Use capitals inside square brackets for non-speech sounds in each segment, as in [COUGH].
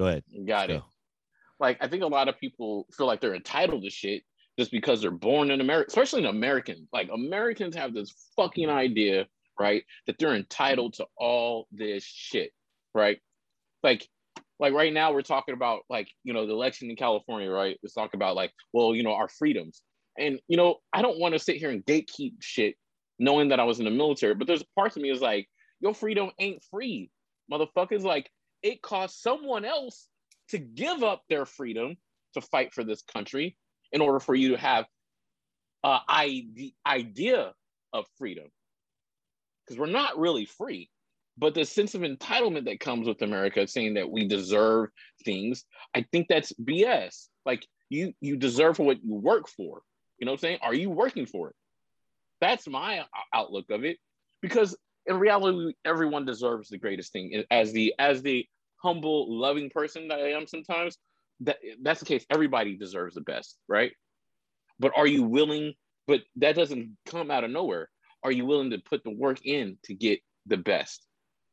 Go ahead. Got Let's it. Like I think a lot of people feel like they're entitled to shit just because they're born in America, especially in American. Like Americans have this fucking idea, right, that they're entitled to all this shit, right? Like, like right now we're talking about like you know the election in California, right? Let's talk about like, well, you know, our freedoms, and you know, I don't want to sit here and gatekeep shit, knowing that I was in the military, but there's parts of me is like, your freedom ain't free, motherfuckers. Like, it costs someone else to give up their freedom to fight for this country in order for you to have uh, idea of freedom. Because we're not really free, but the sense of entitlement that comes with America, saying that we deserve things, I think that's BS. Like you, you deserve for what you work for. You know what I'm saying? Are you working for it? That's my outlook of it. Because in reality, everyone deserves the greatest thing. As the as the humble, loving person that I am sometimes, that that's the case. Everybody deserves the best, right? But are you willing? But that doesn't come out of nowhere. Are you willing to put the work in to get the best?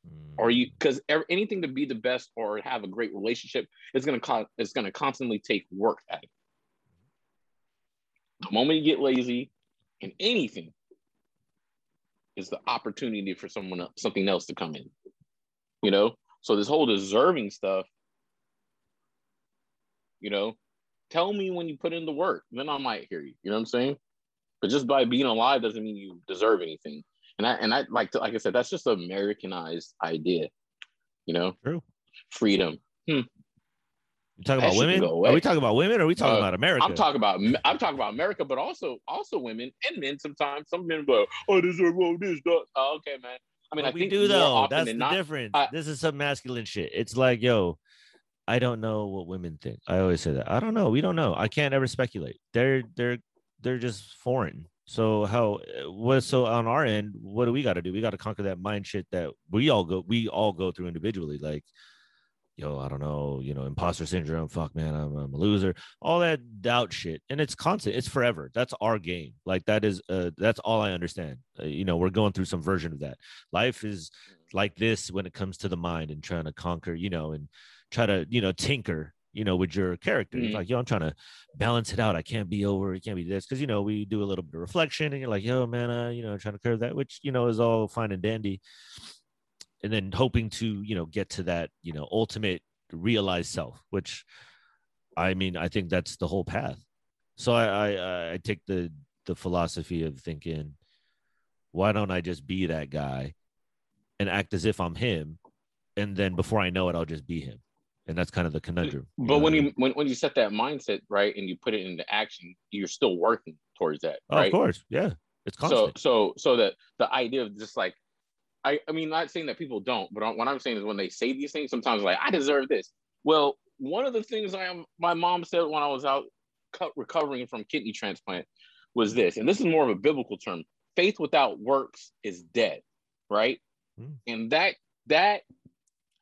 Mm. Are you because anything to be the best or have a great relationship is gonna con- it's gonna constantly take work at it. The moment you get lazy in anything, is the opportunity for someone else, something else to come in. You know, so this whole deserving stuff, you know, tell me when you put in the work, then I might hear you. You know what I'm saying? But just by being alive doesn't mean you deserve anything. And I and I like to, like I said, that's just an Americanized idea. You know, True. freedom. Hmm. You talking about women? Are we talking about women or are we talking Uh, about America? I'm talking about I'm talking about America, but also also women and men. Sometimes some men go, "Oh, this is wrong, this, that." Oh, okay, man. I mean, I we think do though. That's the not, difference. I- this is some masculine shit. It's like, yo, I don't know what women think. I always say that. I don't know. We don't know. I can't ever speculate. They're they're they're just foreign. So how what so on our end, what do we got to do? We got to conquer that mind shit that we all go we all go through individually. Like, yo, I don't know, you know, imposter syndrome. Fuck, man, I'm, I'm a loser. All that doubt shit, and it's constant. It's forever. That's our game. Like that is uh that's all I understand. Uh, you know, we're going through some version of that. Life is like this when it comes to the mind and trying to conquer, you know, and try to, you know, tinker, you know, with your character. It's Mhm. like, yo, I'm trying to balance it out. I can't be over, it can't be this. Cause you know, we do a little bit of reflection and you're like, yo, man, uh, you know, trying to curve that, which, you know, is all fine and dandy. And then hoping to, you know, get to that, you know, ultimate realized self, which I mean, I think that's the whole path. So I I, I take the the philosophy of thinking, why don't I just be that guy and act as if I'm him, and then before I know it, I'll just be him, and that's kind of the conundrum. But know when what I mean? you when, when you set that mindset right and you put it into action, you're still working towards that, oh, right? of course, yeah, it's So so so that the idea of just like I I mean not saying that people don't, but what I'm saying is when they say these things, sometimes like I deserve this. Well, one of the things I am my mom said when I was out co- recovering from kidney transplant was this, and this is more of a biblical term: faith without works is dead, right? Hmm. And that that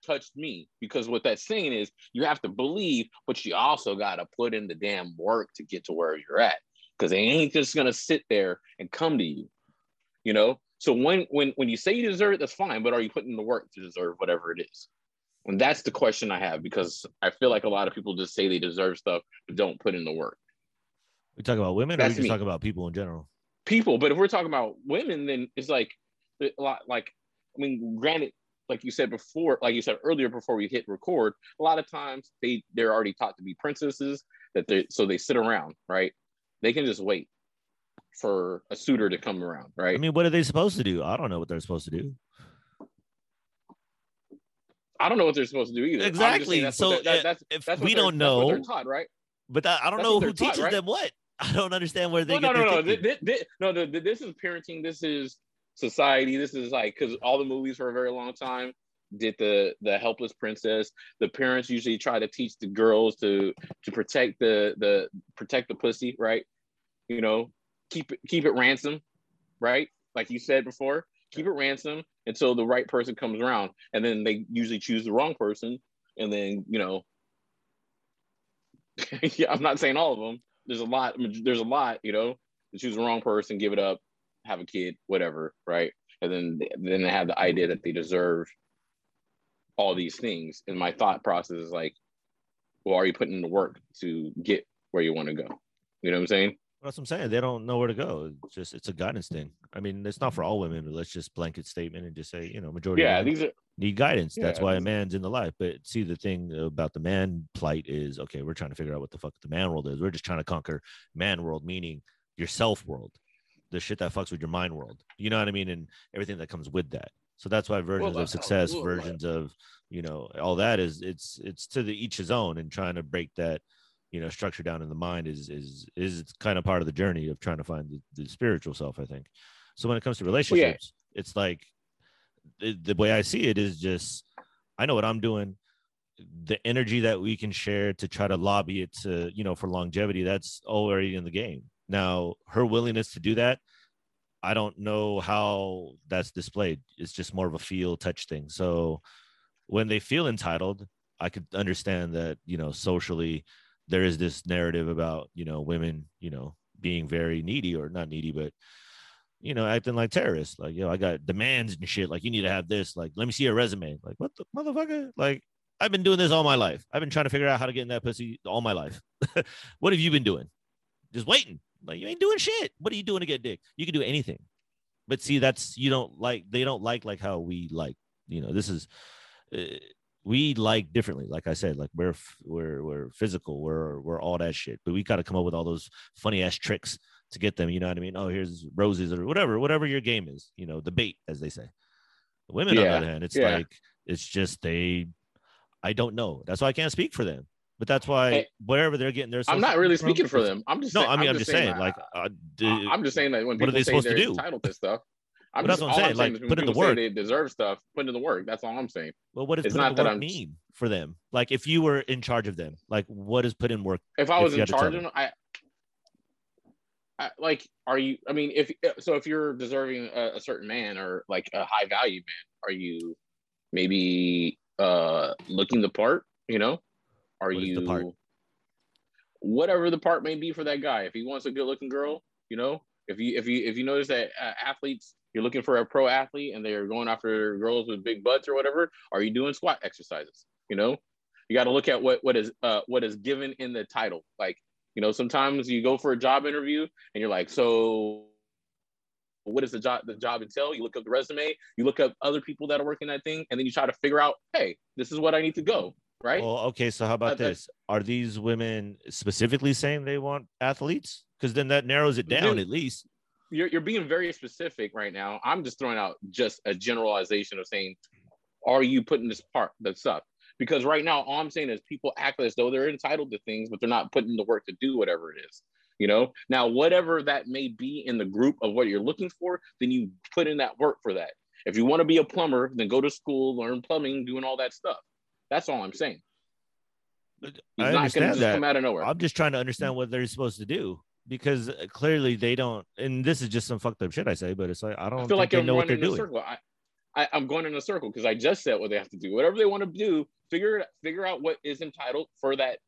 touched me because what that's saying is you have to believe, but you also got to put in the damn work to get to where you're at because they ain't just gonna sit there and come to you, you know. So when when when you say you deserve it, that's fine, but are you putting in the work to deserve whatever it is? And that's the question I have because I feel like a lot of people just say they deserve stuff but don't put in the work. we talk about women, or we just talk about people in general. People, but if we're talking about women, then it's like a lot. Like I mean, granted, like you said before, like you said earlier before we hit record, a lot of times they they're already taught to be princesses that they so they sit around, right? They can just wait for a suitor to come around, right? I mean, what are they supposed to do? I don't know what they're supposed to do. I don't know what they're supposed to do either. I'm just saying Exactly. that's So, they're- uh, that's, if that's what we don't what they're know- taught, right? But that, I don't know who taught, teaches right? them what. [LAUGHS] I don't understand where they no, get no, no, no. thinking. Thi- thi- thi- no, the- the- this is parenting. This is society. This is like because all the movies for a very long time did the the helpless princess. The parents usually try to teach the girls to to protect the the protect the pussy, right? You know, keep it keep it ransom, right? Like you said before, keep it ransom until the right person comes around, and then they usually choose the wrong person, and then you know. [LAUGHS] yeah, I'm not saying all of them. There's a lot. There's a lot, you know. To choose the wrong person, give it up, have a kid, whatever, right? And then then they have the idea that they deserve all these things. And my thought process is like, well, are you putting in the work to get where you want to go? You know what I'm saying? That's what I'm saying. They don't know where to go. It's just it's a guidance thing. I mean, it's not for all women, but let's just blanket statement and just say, you know, majority. Yeah, of women these are need guidance. That's why a man's in the life. But see, the thing about the man plight is okay. We're trying to figure out what the fuck the man world is. We're just trying to conquer man world, meaning your self world, the shit that fucks with your mind world. You know what I mean, and everything that comes with that. So that's why versions uh, of success, well, versions of you know all that is it's it's to the each his own, and trying to break that you know structure down in the mind is is is kind of part of the journey of trying to find the, the spiritual self. I think. So when it comes to oh, relationships, it's like the, the way I see it is just I know what I'm doing. The energy that we can share to try to lobby it to, you know, for longevity, that's already in the game. Now, her willingness to do that, I don't know how that's displayed. It's just more of a feel touch thing. So when they feel entitled, I could understand that, you know, socially there is this narrative about, you know, women, you know, being very needy or not needy, but you know, acting like terrorists. Like, yo, I got demands and shit. Like, you need to have this. Like, let me see your resume. Like, what the motherfucker? Like, I've been doing this all my life. I've been trying to figure out how to get in that pussy all my life. [LAUGHS] what have you been doing? Just waiting. Like, you ain't doing shit. What are you doing to get dick? You can do anything. But see, that's you don't like. They don't like like how we like. You know, this is. Uh, we like differently, like I said, like we're we're we're physical, we're we're all that shit. But we got to come up with all those funny ass tricks to get them. You know what I mean? Oh, here's roses or whatever, whatever your game is. You know, the bait, as they say. The women, on the other hand, it's yeah. like it's just they. I don't know. That's why I can't speak for them. But that's why Hey, wherever they're getting their. I'm not really from, speaking for them. I'm just No, saying, I mean I'm, just saying, that- like, uh, I'm just saying that when what are people they say supposed to they're do? entitled to stuff, I'm But that's just, what I'm saying, like, put in the work. They deserve stuff. Put in the work. That's all I'm saying. well, what does it's put in the that work mean for them? Like, if you were in charge of them, like, what does put in work? If I was you in had to tell charge of them, I, I like. Are you? I mean, if so, if you're deserving a, a certain man or like a high value man, are you maybe uh looking the part? You know, are What you the part? whatever the part may be for that guy? If he wants a good looking girl, you know, if you if you if you notice that uh, athletes you're looking for a pro athlete and they're going after girls with big butts or whatever, are you doing squat exercises? You know, you got to look at what what is uh what is given in the title. Like, you know, sometimes you go for a job interview and you're like, so what does the job the job entail? You look up the resume, you look up other people that are working that thing, and then you try to figure out, hey, this is what I need to go, right? Well, okay, so how about Uh, this? Are these women specifically saying they want athletes? Because then that narrows it down Dude, at least. you're, you're being very specific right now. I'm just throwing out just a generalization of saying, are you putting this part that's up? Because right now, all I'm saying is people act as though they're entitled to things, but they're not putting the work to do whatever it is. You know, now whatever that may be in the group of what you're looking for, then you put in that work for that. If you want to be a plumber, then go to school, learn plumbing, doing all that stuff. That's all I'm saying. He's I not going to understand that. come out of nowhere. I'm just trying to understand what they're supposed to do because uh, clearly they don't. And this is just some fucked up shit I say, but it's like I don't I feel think like they I'm know what they're running in a doing. circle. I, I, I'm going in a circle because I just said what they have to do. Whatever they want to do, figure it, figure out what is entitled for that.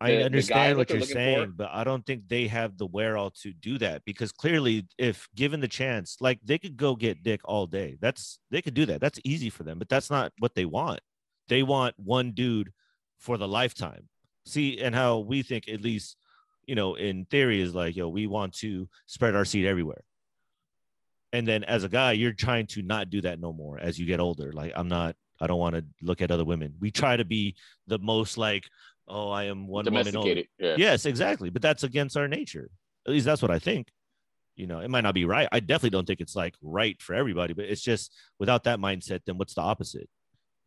I the- the understand what you're looking for. saying, but I don't think they have the wherewithal to do that because clearly, if given the chance, like they could go get dick all day. That's they could do that. That's easy for them, but that's not what they want. They want one dude for the lifetime. See, and how we think, at least, you know, in theory, is like, yo, we want to spread our seed everywhere. And then as a guy, you're trying to not do that no more as you get older. Like, I'm not, I don't want to look at other women. We try to be the most like, oh, I am one domesticated. Yeah. Yes, exactly. But that's against our nature. At least that's what I think. You know, it might not be right. I definitely don't think it's like right for everybody, but it's just without that mindset, then what's the opposite?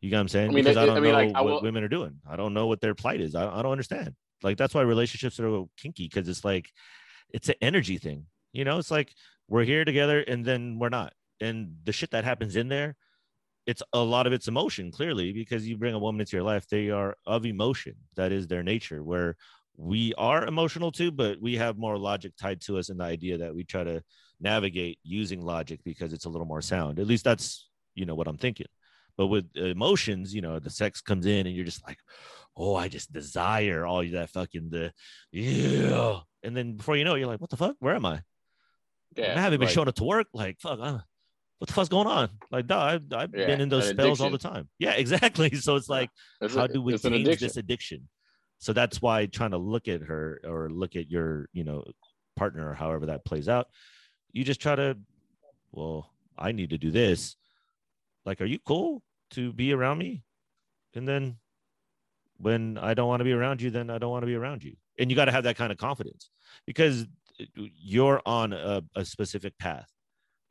You know what I'm saying? I mean, because it- I don't I mean, know like, I what women are doing. I don't know what their plight is. I, I don't understand. Like that's why relationships are kinky because it's like it's an energy thing. You know, it's like we're here together and then we're not. And the shit that happens in there, it's a lot of it's emotion, clearly, because you bring a woman into your life, they are of emotion. That is their nature, where we are emotional too, but we have more logic tied to us in the idea that we try to navigate using logic because it's a little more sound. At least that's you know what I'm thinking. But with emotions, you know, the sex comes in and you're just like, oh, I just desire all that fucking the yeah. And then before you know it, you're like, what the fuck? Where am I? Yeah, I haven't been like, showing up to work. Like, fuck, uh, what the fuck's going on? Like, duh, I've, I've Yeah, been in those spells all the time. Yeah, [LAUGHS] exactly. So it's like, it's how a- do we change addiction. this addiction? So that's why trying to look at her or look at your, you know, partner or however that plays out, you just try to, well, I need to do this. Like, are you cool to be around me? And then when I don't want to be around you, then I don't want to be around you. And you got to have that kind of confidence because you're on a, a specific path,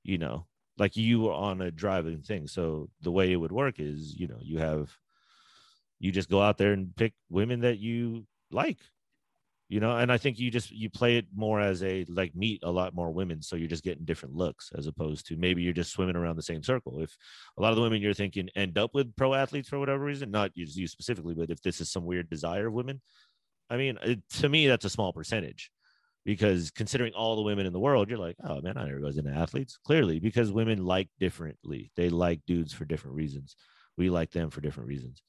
you know, like you are on a driving thing. So the way it would work is, you know, you have, you just go out there and pick women that you like you know and i think you just you play it more as a like meet a lot more women so you're just getting different looks as opposed to maybe you're just swimming around the same circle. If a lot of the women you're thinking end up with pro athletes for whatever reason not you specifically but if this is some weird desire of women i mean it, to me that's a small percentage because considering all the women in the world you're like oh man i never goes into athletes. Clearly because women like differently. They like dudes for different reasons. We like them for different reasons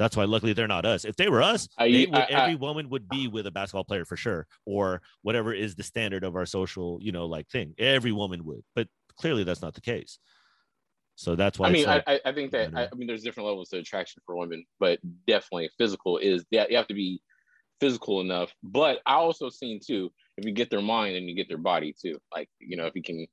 that's why luckily they're not us. If they were us, I, would, I, every woman would be with a basketball player for sure, or whatever is the standard of our social, you know, like thing. Every woman would, but clearly that's not the case. So that's why. I mean, like, I, I think that I, mean, there's different levels of attraction for women, but definitely physical is that you have to be physical enough. But I also seen too, if you get their mind and you get their body too, like you know, if you can,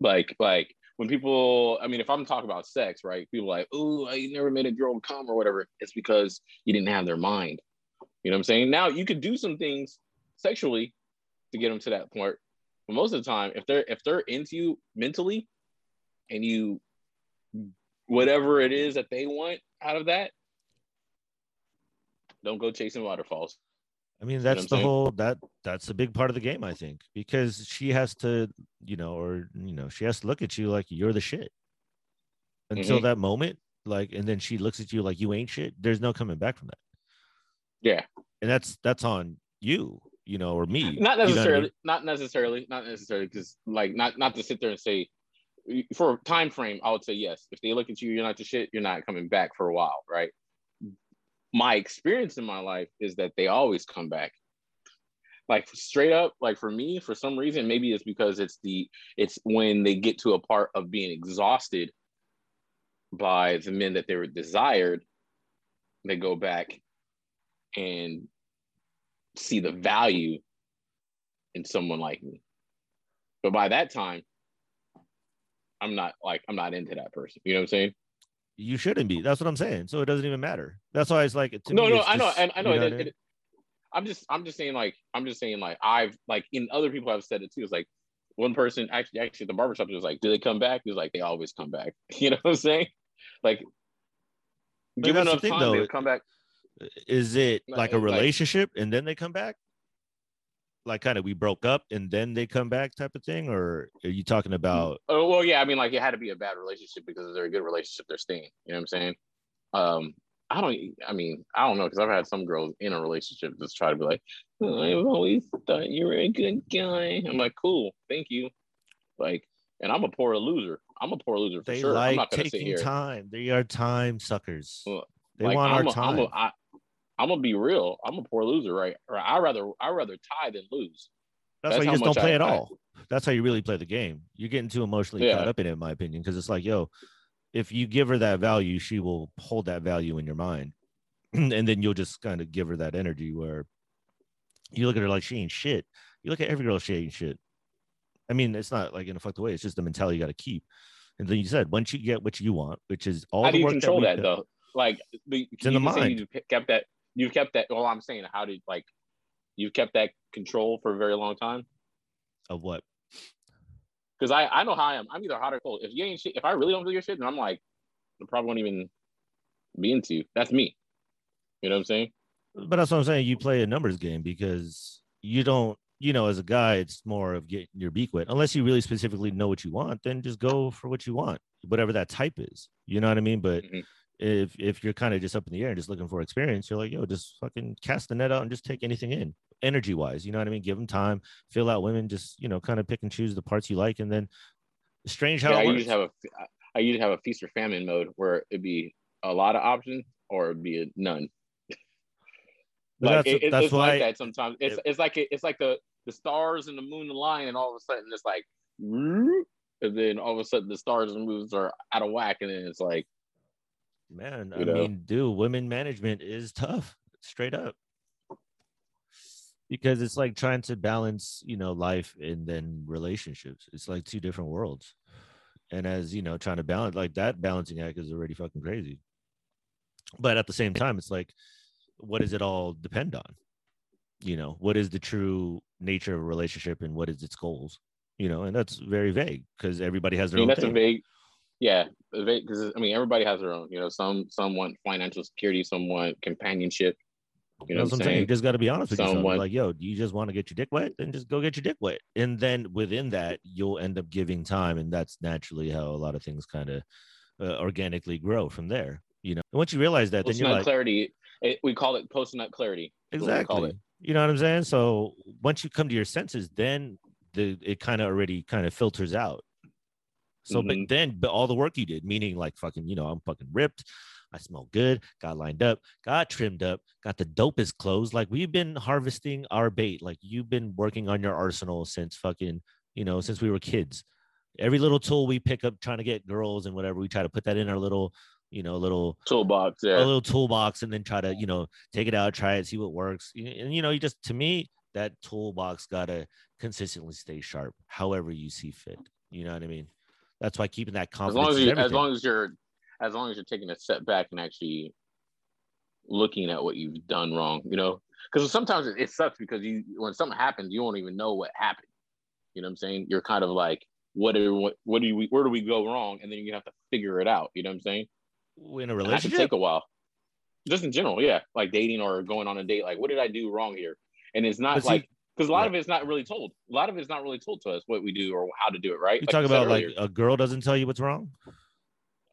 like like when people, I mean, if I'm talking about sex, right? People like, oh, I never made a girl come or whatever. It's because you didn't have their mind. You know what I'm saying? Now you could do some things sexually to get them to that point, but most of the time, if they're if they're into you mentally, and you whatever it is that they want out of that, don't go chasing waterfalls. I mean, that's you know the whole that that's a big part of the game, I think, because she has to, you know, or you know, she has to look at you like you're the shit. Until mm-hmm. that moment, like, and then she looks at you like you ain't shit. There's no coming back from that. Yeah, and that's that's on you, you know, or me. Not necessarily, you know I mean? not necessarily, not necessarily, because like not not to sit there and say for time frame, I would say yes. If they look at you, you're not the shit. You're not coming back for a while, right? My experience in my life is that they always come back. Like straight up like for me for some reason maybe it's because it's the it's when they get to a part of being exhausted by the men that they were desired they go back and see the value in someone like me. But by that time i'm not like i'm not into that person. You know what i'm saying you shouldn't be. That's what I'm saying. So it doesn't even matter. That's why it's like to no, me, no. I know, and I know. You know it, it, I'm just, I'm just saying, like, I'm just saying, like, I've like in other people have said it too. It's like one person actually, actually, the barbershop was like, "Do they come back?" He was like, "They always come back." [LAUGHS] You know what I'm saying? Like, give enough thing, time, though, they come back. Is it like, like a relationship like, and then they come back? Like kind of we broke up and then they come back type of thing or are you talking about oh well yeah i mean like it had to be a bad relationship because if they're a good relationship they're staying you know what i'm saying? Um i don't i mean i don't know because i've had some girls in a relationship just try to be like oh, i've always thought you were a good guy. I'm like cool thank you. Like and i'm a poor loser. I'm a poor loser for they sure. Like I'm not taking time. They are time suckers. They like, want I'm our a, time I'm a, I, I'm gonna be real. I'm a poor loser, right? Or I rather I rather tie than lose. That's, That's why you just don't play I, at all. I, That's how you really play the game. You're getting too emotionally yeah. caught up in it, in my opinion, because it's like, yo, if you give her that value, she will hold that value in your mind, [CLEARS THROAT] and then you'll just kind of give her that energy where you look at her like she ain't shit. You look at every girl, she ain't shit. I mean, it's not like in a fucked way. It's just the mentality you got to keep. And then you said, once you get what you want, which is all how the do you work control that, that though? Like, it's in the mind. You kept that you've kept that. Well, I'm saying, how did like you've kept that control for a very long time? Of what? Because I I know how I am. I'm either hot or cold. If you ain't shit, if I really don't do your shit, then I'm like, I probably won't even be into you. That's me. You know what I'm saying? But that's what I'm saying. You play a numbers game because you don't. You know, as a guy, it's more of getting your beak wet. Unless you really specifically know what you want, then just go for what you want, whatever that type is. You know what I mean? But mm-hmm if if you're kind of just up in the air and just looking for experience, you're like, yo, just fucking cast the net out and just take anything in, energy wise. You know what I mean? Give them time, fill out women, just you know, kind of pick and choose the parts you like, and then strange how yeah, I works. usually have a I usually have a feast or famine mode where it'd be a lot of options or it'd be a none. like that's, it, that's it's why like that sometimes. It's it, it's like it, it's like the the stars and the moon align, and all of a sudden it's like, and then all of a sudden the stars and moons are out of whack, and then it's like Man, you I know? mean, dude, women management is tough. straight up. Because it's like trying to balance, you know, life and then relationships. It's like two different worlds. And as you know, trying to balance like that balancing act is already fucking crazy. But at the same time, it's like, what does it all depend on? You know, what is the true nature of a relationship and what is its goals? You know, and that's very vague because everybody has their I mean, own that's thing. a vague. Yeah, because I mean, everybody has their own. You know, some some want financial security, some want companionship. You know That's what I'm You saying? just got to be honest with yourself. Someone- Like, yo, do you just want to get your dick wet? Then just go get your dick wet. And then within that, you'll end up giving time, and that's naturally how a lot of things kind of uh, organically grow from there. You know, and once you realize that, then you're like, clarity. It, we call it post nut clarity. That's what we call exactly. You know what I'm saying? So once you come to your senses, then the it kind of already kind of filters out. So, but Mhm. then, but all the work you did, meaning like fucking, you know, I'm fucking ripped. I smell good, got lined up, got trimmed up, got the dopest clothes. Like we've been harvesting our bait. Like you've been working on your arsenal since fucking, you know, since we were kids. Every little tool we pick up trying to get girls and whatever, we try to put that in our little, you know, little Toolbox. a little toolbox and then try to, you know, take it out, try it, see what works. And you know, you just to me, that toolbox gotta consistently stay sharp, however you see fit. You know what I mean? That's why keeping that As long as you, as long as you're, as long as you're taking a step back and actually looking at what you've done wrong, you know, because sometimes it, it sucks because you, when something happens, you won't even know what happened. You know what I'm saying? You're kind of like, what do what, what do we, where do we go wrong? And then you have to figure it out. You know what I'm saying? in a And that can relationship. take a while. Just in general, yeah, like dating or going on a date. Like, what did I do wrong here? And it's not But like because a lot yeah. of it's not really told. A lot of it's not really told to us what we do or how to do it. Right? you Like talk about like a girl doesn't tell you what's wrong,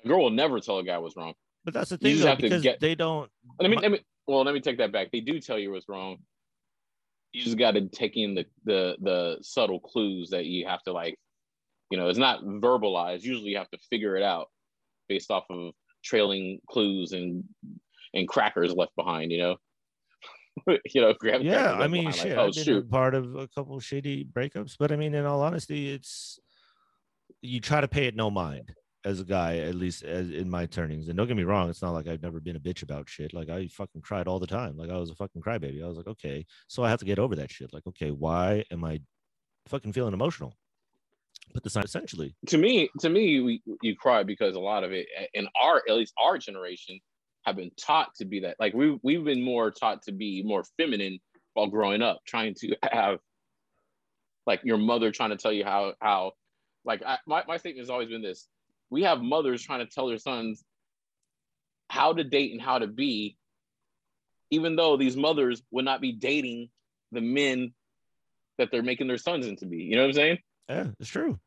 a girl will never tell a guy what's wrong. but that's the thing though, because get- they don't. Let me, let me well, let me take that back. They do tell you what's wrong. You just got to take in the the the subtle clues that you have to like. You know, it's not verbalized. Usually, you have to figure it out based off of trailing clues and and crackers left behind. You know, [LAUGHS] you know, grab Yeah, I mean, shit. Like, oh I've been shoot, part of a couple shitty breakups, but I mean, in all honesty, it's you try to pay it no mind as a guy, at least as in my turnings. And don't get me wrong, it's not like I've never been a bitch about shit. Like I fucking cried all the time. Like I was a fucking crybaby. I was like, okay, so I have to get over that shit. Like, okay, why am I fucking feeling emotional? But the sign essentially, to me, to me, we, you cry because a lot of it in our at least our generation have been taught to be that. Like we we've been more taught to be more feminine while growing up, trying to [LAUGHS] have like your mother trying to tell you how how like I, my my statement has always been this: we have mothers trying to tell their sons how to date and how to be, even though these mothers would not be dating the men that they're making their sons into be. You know what I'm saying? yeah, it's true.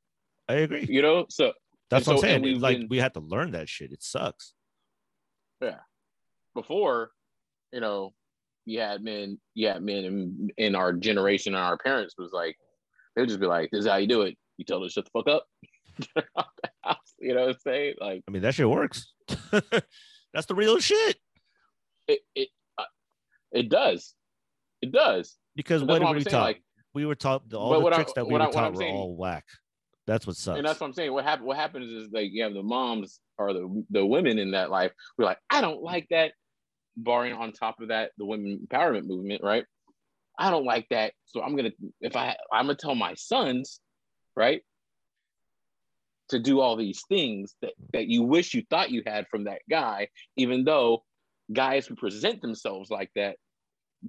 I agree. You know, so That's what so- I'm saying. Like been- we had to learn that shit. It sucks. Before, you know, you had men, you had men in, in our generation and our parents was like, they would just be like, this is how you do it. You tell them to shut the fuck up. Get out the house. You know what I'm saying? Like I mean, that shit works. [LAUGHS] That's the real shit. it it uh, it does. It does. Because what were we taught? like- we were taught all the what I- tricks that we were I- taught were saying- all whack. That's what sucks. And that's what I'm saying. What happened what happens is like you have the moms or the the women in that life We're like, I don't like that. Barring on top of that, the women empowerment movement, right? I don't like that. So I'm gonna if I I'm gonna tell my sons, right? To do all these things that, that you wish you thought you had from that guy, even though guys who present themselves like that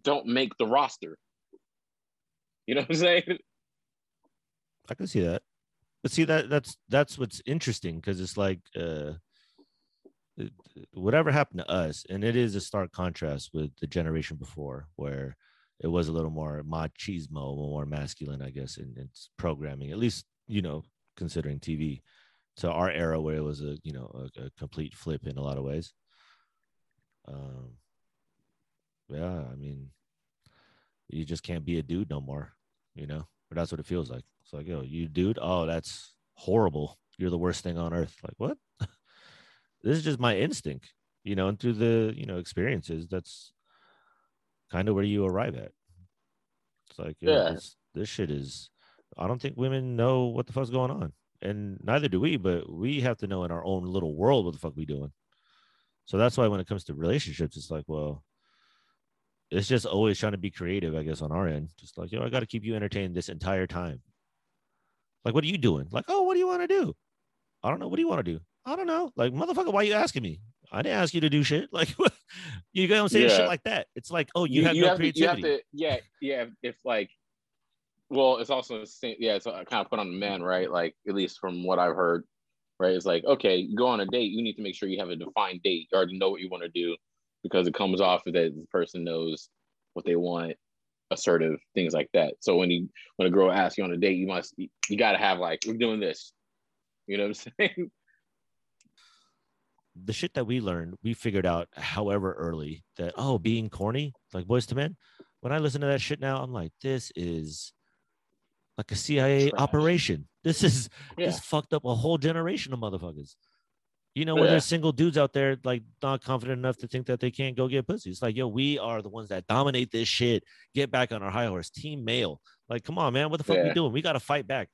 don't make the roster. You know what I'm saying? I can see that. But see that that's that's what's interesting because it's like uh whatever happened to us, and it is a stark contrast with the generation before, where it was a little more machismo, more masculine, I guess, in its programming. At least you know, considering TV, to our era where it was a you know a, a complete flip in a lot of ways. Um, yeah, I mean, you just can't be a dude no more, you know. But that's what it feels like. It's like, yo, you dude, oh, that's horrible. You're the worst thing on earth. Like, what? [LAUGHS] this is just my instinct, you know, and through the, you know, experiences, that's kind of where you arrive at. It's like, yo, Yeah. this, this shit is, I don't think women know what the fuck's going on. And neither do we, but we have to know in our own little world what the fuck we doing. So that's why when it comes to relationships, it's like, well, it's just always trying to be creative, I guess, on our end. Just like, yo, I got to keep you entertained this entire time. Like, what are you doing? Like, oh, what do you want to do? I don't know. What do you want to do? I don't know. Like, motherfucker, why are you asking me? I didn't ask you to do shit. [LAUGHS] Like, you don't say Yeah. shit like that. It's like, oh, you, have no to, you creativity. have to, yeah, yeah. If like, well, it's also the same. Yeah, it's uh, kind of put on the man, right? Like, at least from what I've heard, right? It's like, okay, you go on a date. You need to make sure you have a defined date. You already know what you want to do because it comes off that the person knows what they want, assertive things like that. So when you when a girl asks you on a date, you must you got to have like, we're doing this. You know what I'm [LAUGHS] saying? The shit that we learned, we figured out, however early, that oh, being corny, like Boyz II Men. When I listen to that shit now, I'm like, this is like a CIA Trash. operation. This is Yeah. this fucked up a whole generation of motherfuckers. You know, when Yeah. there's single dudes out there like not confident enough to think that they can't go get pussy. It's like, yo, we are the ones that dominate this shit. Get back on our high horse. Team male. Like, come on, man. What the fuck we doing? We gotta fight back.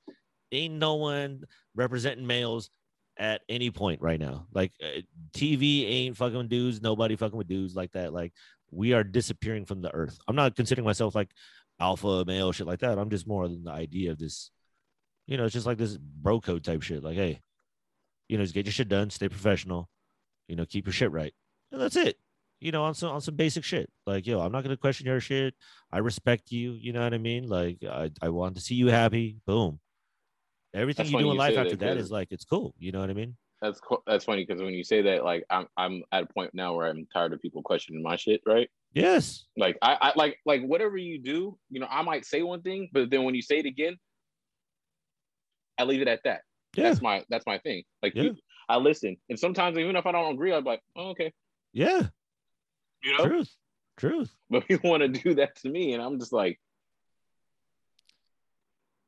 Ain't no one representing males at any point right now. Like uh, TV ain't fucking with dudes. Nobody fucking with dudes like that. Like we are disappearing from the earth. I'm not considering myself like alpha male shit like that. I'm just more than the idea of this. You know, it's just like this bro code type shit. Like, hey, you know, just get your shit done, stay professional, you know, keep your shit right. And that's it. You know, on some on some basic shit. Like, yo, I'm not gonna question your shit. I respect you. You know what I mean? Like, I, I want to see you happy. Boom. Everything That's you do in you life after that, that is like it's cool. You know what I mean? That's co- that's funny because when you say that, like I'm I'm at a point now where I'm tired of people questioning my shit, right? Yes. Like I, I like like whatever you do, you know, I might say one thing, but then when you say it again, I leave it at that. Yeah. That's my that's my thing. Like Yeah. you, I listen, and sometimes even if I don't agree, I'm like, oh, okay, Yeah. you know. Truth. Truth. But people want to do that to me, and I'm just like,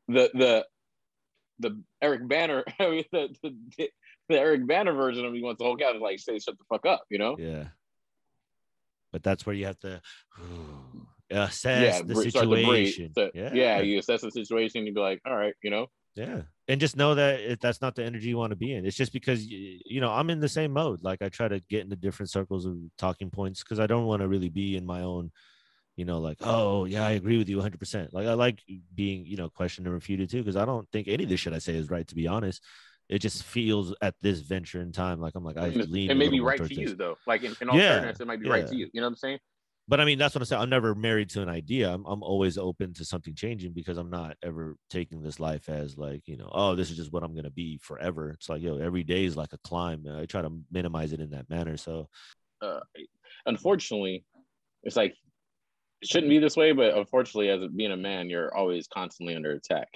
the the the Eric Banner, [LAUGHS] I mean, the, the the Eric Banner version of me wants the whole guy to like say shut the fuck up, you know? Yeah. But that's where you have to [SIGHS] uh, assess the bre- start to situation. So- yeah. yeah, you assess the situation, You'd be like, all right, you know, Yeah. And just know that it, that's not the energy you want to be in. It's just because, you know, I'm in the same mode. Like I try to get into different circles of talking points because I don't want to really be in my own, you know, like, oh, yeah, I agree with you 100%. Like I like being, you know, questioned and refuted too because I don't think any of this shit I say is right, to be honest. It just feels at this venture in time like I'm like, I and lean it may be right to this. you though. Like in, in all Yeah, fairness, it might be right to you. You know what I'm saying? but I mean, that's what I'm saying. I'm never married to an idea. I'm, I'm always open to something changing because I'm not ever taking this life as like, you know, oh, this is just what I'm going to be forever. It's like, yo, every day is like a climb. I try to minimize it in that manner. So, Uh, unfortunately, it's like shouldn't be this way, but unfortunately, as being a man, you're always constantly under attack.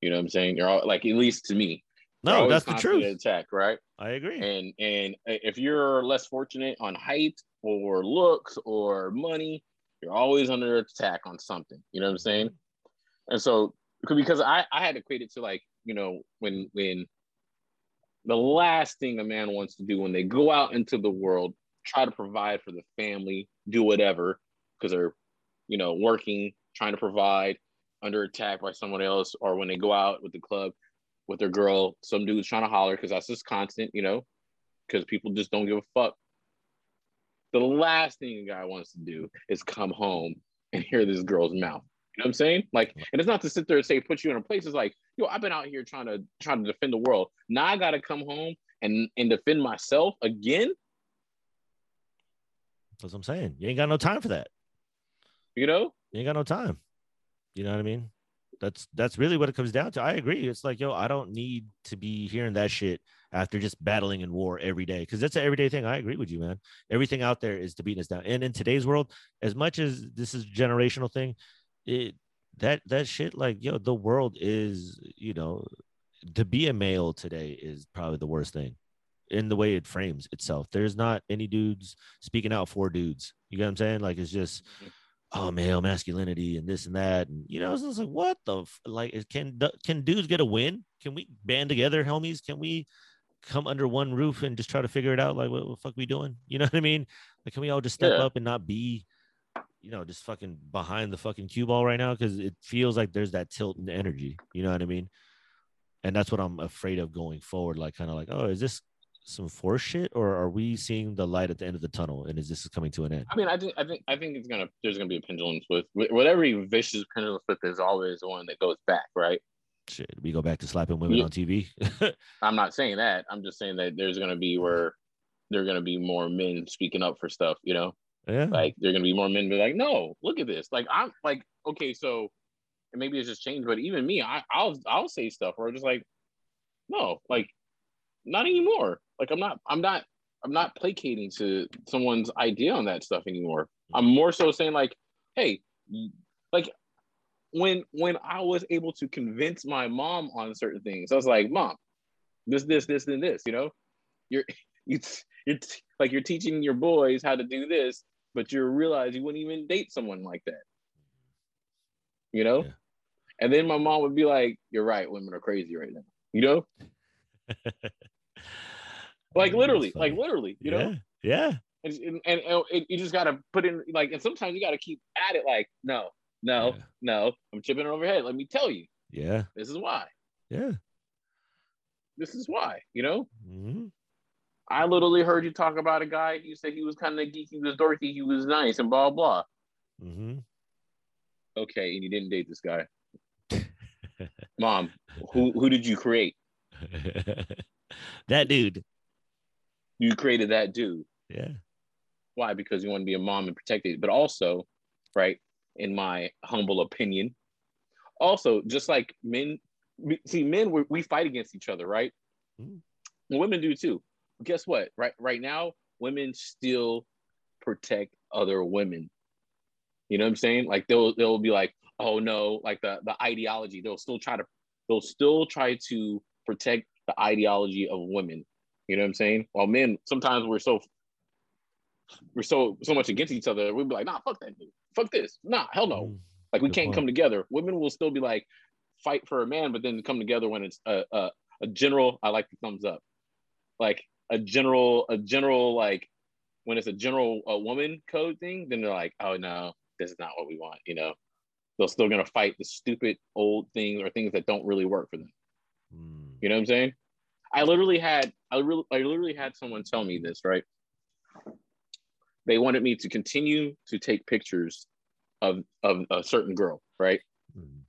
You know what I'm saying? You're all like, at least to me, no, that's the truth. Attack, right? I agree. and and if you're less fortunate on height or looks or money you're always under attack on something you know what i'm saying and so because i i had equated to like you know when when the last thing a man wants to do when they go out into the world try to provide for the family do whatever because they're you know working trying to provide under attack by someone else or when they go out with the club with their girl some dude's trying to holler because that's just constant you know because people just don't give a fuck. The last thing a guy wants to do is come home and hear this girl's mouth. You know what I'm saying? Like, and it's not to sit there and say put you in a place. It's like, yo, I've been out here trying to trying to defend the world. Now I gotta come home and and defend myself again. That's what I'm saying. You ain't got no time for that. You know? You ain't got no time. You know what I mean? That's that's really what it comes down to. I agree. It's like, yo, I don't need to be hearing that shit after just battling in war every day. Cause that's an everyday thing. I agree with you, man. Everything out there is to beat us down. And in today's world, as much as this is a generational thing, it that that shit, like, yo, the world is, you know, to be a male today is probably the worst thing in the way it frames itself. There's not any dudes speaking out for dudes. You get what I'm saying? Like it's just mm-hmm. Oh male masculinity and this and that. And you know it's like what the f- like can can dudes get a win? Can we band together homies? Can we come under one roof and just try to figure it out? Like what the fuck we doing? [LAUGHS] You know what i mean? Like can we all just step Yeah. up and not be you know just fucking behind the fucking cue ball right now? Because it feels like there's that tilt in the energy. You know what i mean? And that's what i'm afraid of going forward like kind of like oh is this some force shit, or are we seeing the light at the end of the tunnel? And is this coming to an end? I mean, I think I think I think it's gonna there's gonna be a pendulum switch. Whatever vicious pendulum switch there's always one that goes back, right? Shit, we go back to slapping women yeah. on TV. [LAUGHS] I'm not saying that. I'm just saying that there's gonna be where there're gonna be more men speaking up for stuff, you know? Yeah. Like there're gonna be more men be like, no, look at this. Like I'm like, okay, so and maybe it's just changed, but even me, I, I'll I'll say stuff where I'm just like, no, like not anymore. Like I'm not I'm not I'm not placating to someone's idea on that stuff anymore. Mm-hmm. I'm more so saying like, hey, like when when I was able to convince my mom on certain things, I was like, mom, this, this, this, and this, you know, you're [LAUGHS] you you're like you're teaching your boys how to do this, but you realize you wouldn't even date someone like that. You know? Yeah. And then my mom would be like, You're right, women are crazy right now. You know? [LAUGHS] like literally, like literally, you know? Yeah. And, and, and, and, you just gotta put in like, and sometimes you gotta keep at it like, no, no, yeah. no, I'm chipping it overhead. Let me tell you. Yeah. This is why. Yeah. This is why, you know? Mm-hmm. I literally heard you talk about a guy. You said he was kind of geeky, he was dorky, he was nice, and blah blah. Mm-hmm. Okay, and you didn't date this guy. [LAUGHS] Mom, who who did you create? [LAUGHS] that dude. You created that dude. Yeah. Why? Because you want to be a mom and protect it, but also, right? In my humble opinion, also just like men, we, see men we, we fight against each other, right? Mm. Women do too guess what? Right right now, women still protect other women. You know what I'm saying? Like they'll they'll be like, oh no, like the the ideology. They'll still try to they'll still try to protect the ideology of women. You know what I'm saying? While men sometimes we're so we're so so much against each other, we'll be like, nah, fuck that dude. Fuck this. Nah, hell no. Mm, like we can't point. come together. Women will still be like fight for a man, but then come together when it's a, a, a general, I like the thumbs up. Like a general a general like when it's a general a woman code thing, then they're like, oh no, this is not what we want. You know, they're still gonna fight the stupid old things or things that don't really work for them. Mm. You know what I'm saying? I literally had I really I literally had someone tell me this right. They wanted me to continue to take pictures of of a certain girl, right? Mm.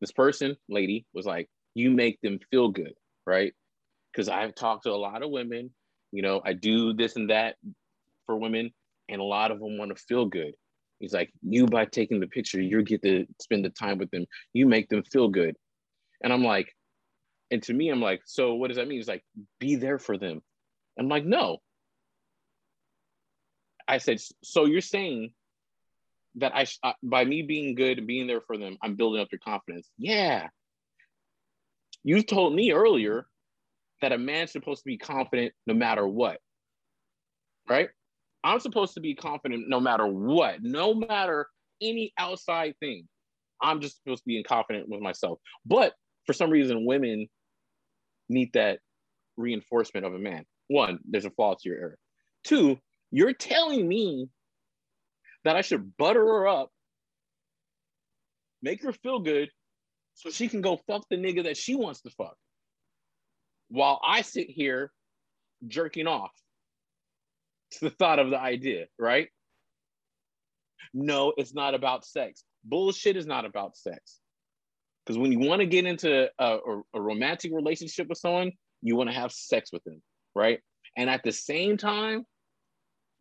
This person, lady, was like, you make them feel good, right? because I've talked to a lot of women. You know, I do this and that for women, and a lot of them want to feel good. He's like, you by taking the picture, you get to spend the time with them. You make them feel good. And I'm like, and to me, I'm like, so what does that mean? He's like, be there for them. I'm like, no. I said, so you're saying that I, uh, by me being good and being there for them, I'm building up your confidence. Yeah. You told me earlier that a man's supposed to be confident no matter what. Right? I'm supposed to be confident no matter what, no matter any outside thing. I'm just supposed to be confident with myself. But for some reason, women need that reinforcement of a man. One, there's a flaw to your error. Two, you're telling me that I should butter her up, make her feel good, so she can go fuck the nigga that she wants to fuck while I sit here jerking off to the thought of the idea, right? No, it's not about sex. Bullshit is not about sex. Because when you want to get into a, a, a, romantic relationship with someone, you want to have sex with them, right? And at the same time,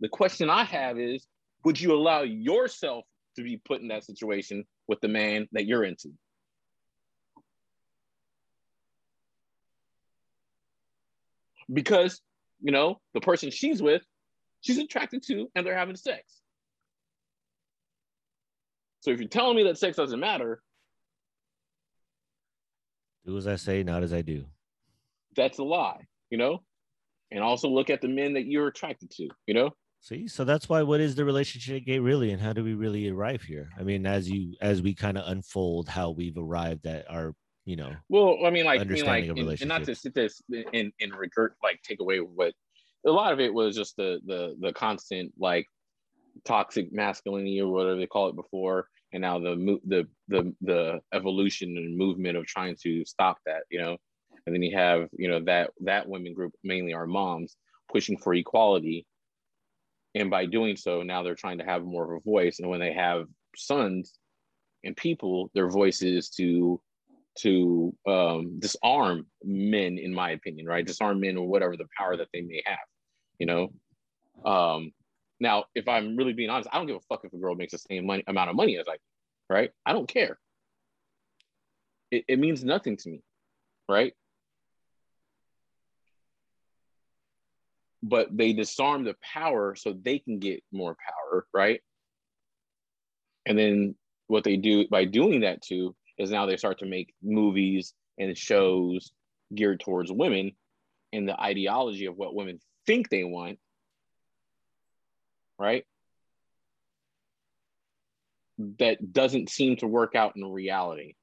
the question I have is would you allow yourself to be put in that situation with the man that you're into? because you know the person she's with she's attracted to and they're having sex so if you're telling me that sex doesn't matter do as i say not as i do. That's a lie you know? And also look at the men that you're attracted to you know? See so that's why what is the relationship gay really and how do we really arrive here? I mean as you as we kind of unfold how we've arrived at our you know well i mean like, I mean, like and, and not to sit this and and regret like take away what a lot of it was just the the the constant like toxic masculinity or whatever they call it before and now the the the the evolution and movement of trying to stop that you know? And then you have you know that that women group mainly our moms pushing for equality. And by doing so now they're trying to have more of a voice. And when they have sons and people their voice is to to um, disarm men in my opinion right? Disarm men or whatever the power that they may have you know? Um, now if i'm really being honest i don't give a fuck if a girl makes the same money, amount of money as i right? I don't care. It, it means nothing to me right? But they disarm the power so they can get more power, right? And then what they do by doing that too is now they start to make movies and shows geared towards women and the ideology of what women think they want, right? That doesn't seem to work out in reality.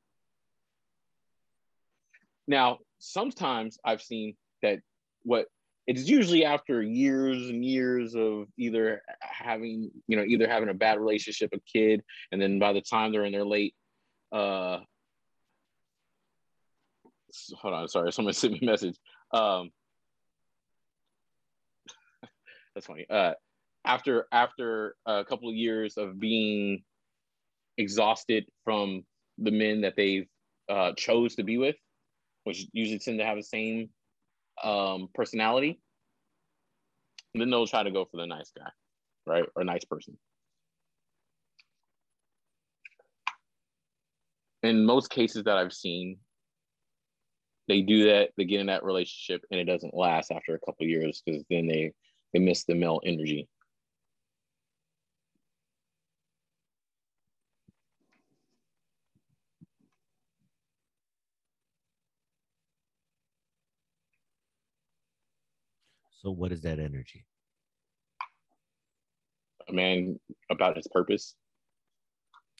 Now, sometimes I've seen that what it's usually after years and years of either having you know either having a bad relationship a kid and then by the time they're in their late uh hold on sorry [LAUGHS] someone sent me a message um [LAUGHS] that's funny uh after after a couple of years of being exhausted from the men that they've uh, chose to be with which usually tend to have the same um, personality, then they'll try to go for the nice guy, right? Or nice person. In most cases that I've seen, they do that, they get in that relationship and it doesn't last after a couple years because then they they miss the male energy. So what is that energy? A man about his purpose.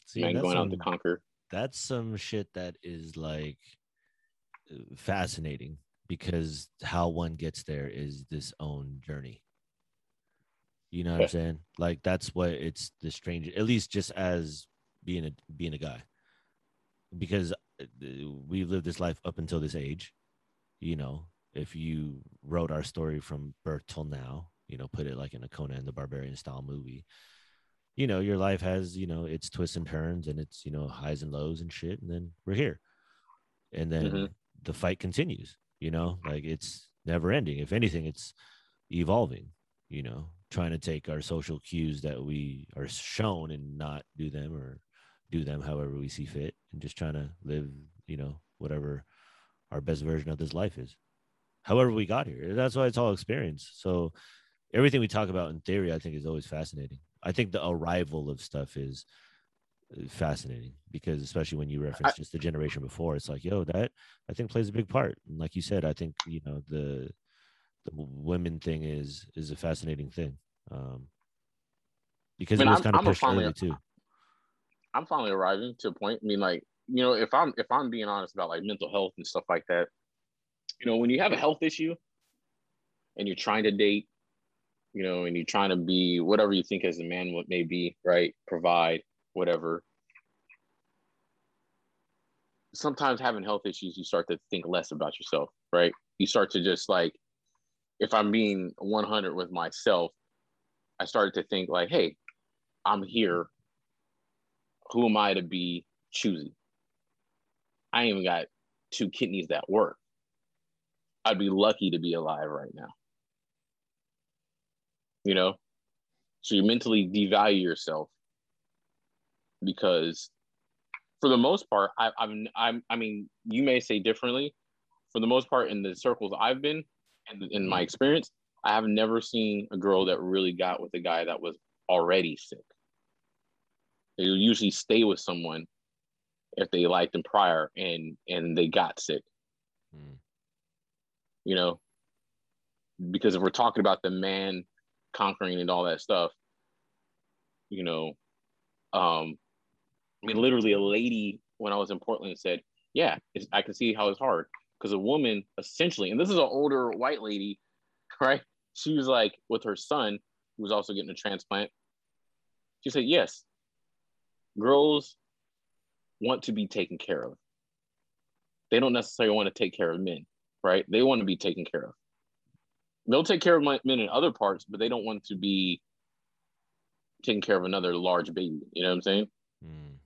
See, man going out to conquer. that's some shit that is like fascinating because how one gets there is this own journey. You know what Yeah. I'm saying? Like that's what it's the strange, at least just as being a being a guy, because uh, we've lived this life up until this age. You know, if you wrote our story from birth till now, you know, put it like in a Conan the Barbarian style movie, you know, your life has, you know, its twists and turns and it's, you know, highs and lows and shit. And then we're here. And then Mhm. the fight continues, you know, like it's never ending. If anything, it's evolving, you know, trying to take our social cues that we are shown and not do them or do them however we see fit and just trying to live, you know, whatever our best version of this life is. However, we got here. That's why it's all experience. So everything we talk about in theory, I think, is always fascinating. I think the arrival of stuff is uh, fascinating because especially when you reference just the generation before, it's like, yo, that I think plays a big part. And like you said, I think you know the the women thing is is a fascinating thing um, because I mean, it was I'm- kind of I'm pushed finally- too. I'm finally arriving to a point. I mean, like, you know, if I'm if I'm being honest about like mental health and stuff like that, you know, when you have a health issue and you're trying to date, you know, and you're trying to be whatever you think as a man what may be, right? Provide whatever. Sometimes having health issues, you start to think less about yourself, right? You start to just like, if I'm being 100 with myself, I started to think like, hey, I'm here who am I to be choosy? I even got two kidneys that work. I'd be lucky to be alive right now. You know? So you mentally devalue yourself because for the most part, I, I'm, I'm, I mean, you may say differently. For the most part, in the circles I've been and in my experience, I have never seen a girl that really got with a guy that was already sick. They usually stay with someone if they liked them prior and and they got sick. Mm. You know, because if we're talking about the man conquering and all that stuff, you know, um, I mean, literally, a lady when I was in Portland said, "Yeah, I can see how it's hard because a woman essentially, and this is an older white lady, [LAUGHS] right? She was like with her son, who was also getting a transplant. She said, yes, girls want to be taken care of. They don't necessarily want to take care of men, right? They want to be taken care of. They'll take care of my, men in other parts, but they don't want to be taking care of another large baby. You know what I'm saying? Mm.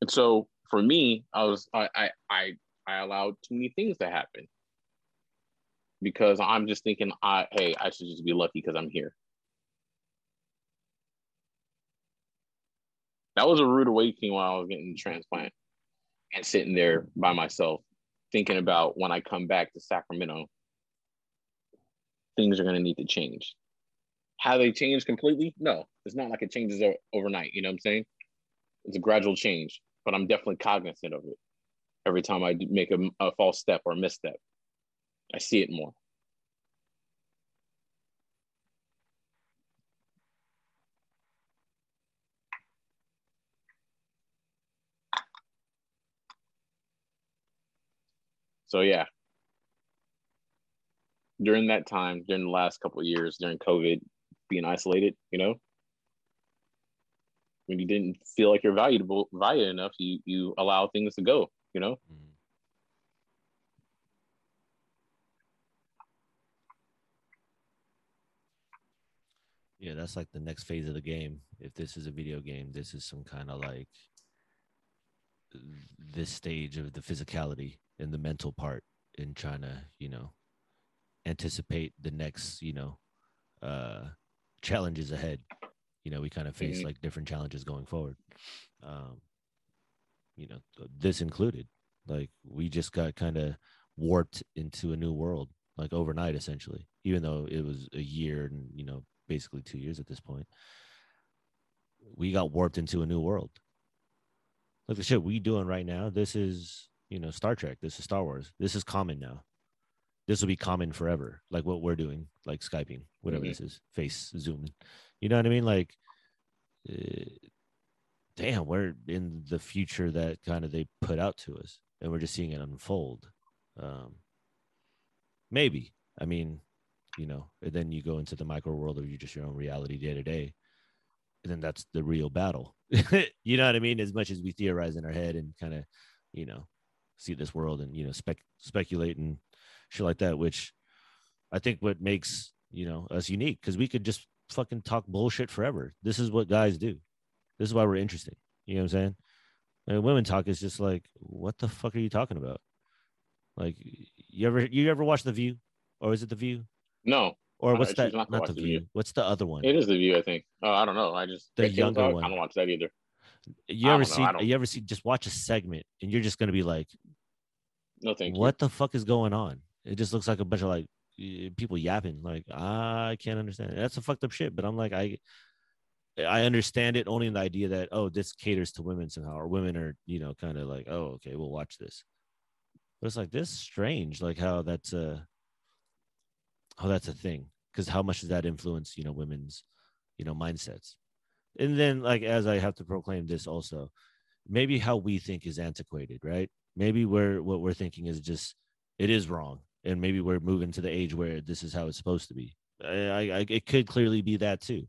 And so for me, I was I I I, I allowed too many things to happen because I'm just thinking, I hey, I should just be lucky because I'm here. That was a rude awakening while I was getting the transplant and sitting there by myself, thinking about when I come back to Sacramento, things are going to need to change. How they change completely? No, it's not like it changes overnight. You know what I'm saying? It's a gradual change, but I'm definitely cognizant of it every time I make a, a false step or a misstep. I see it more. So yeah, during that time, during the last couple of years, during COVID, being isolated, you know, when you didn't feel like you're valuable, valuable enough, you you allow things to go, you know. Mm-hmm. Yeah, that's like the next phase of the game. If this is a video game, this is some kind of like this stage of the physicality and the mental part in trying to, you know, anticipate the next, you know, uh challenges ahead. You know, we kind of face mm-hmm. like different challenges going forward. Um, you know, this included. Like we just got kind of warped into a new world, like overnight, essentially. Even though it was a year and you know basically two years at this point. We got warped into a new world. Like the shit we doing right now, this is, you know, Star Trek. This is Star Wars. This is common now. This will be common forever. Like what we're doing, like Skyping, whatever mm-hmm. this is, face zooming. You know what I mean? Like, uh, damn, we're in the future that kind of they put out to us, and we're just seeing it unfold. Um, maybe. I mean, you know, and then you go into the micro world of you just your own reality day to day. And then that's the real battle. [LAUGHS] you know what I mean? As much as we theorize in our head and kind of, you know, see this world and, you know, spec speculate and shit like that, which I think what makes, you know, us unique because we could just fucking talk bullshit forever. This is what guys do. This is why we're interesting. You know what I'm saying? And women talk is just like, what the fuck are you talking about? Like, you ever you ever watch The View, or is it The View? No. Or what's that? Not, not the view. view. What's the other one? It is the view, I think. Oh, I don't know. I just the younger talk, one. I don't watch that either. You ever see? You ever see? Just watch a segment, and you're just gonna be like, "No, thank What the fuck is going on?" It just looks like a bunch of like people yapping. Like I can't understand. It. That's a fucked up shit. But I'm like, I, I understand it only in the idea that oh, this caters to women somehow, or women are you know kind of like, oh, okay, we'll watch this. But it's like this strange, like how that's a, how that's a thing because how much does that influence you know women's you know mindsets and then like as i have to proclaim this also maybe how we think is antiquated right maybe we're what we're thinking is just it is wrong and maybe we're moving to the age where this is how it's supposed to be I, I it could clearly be that too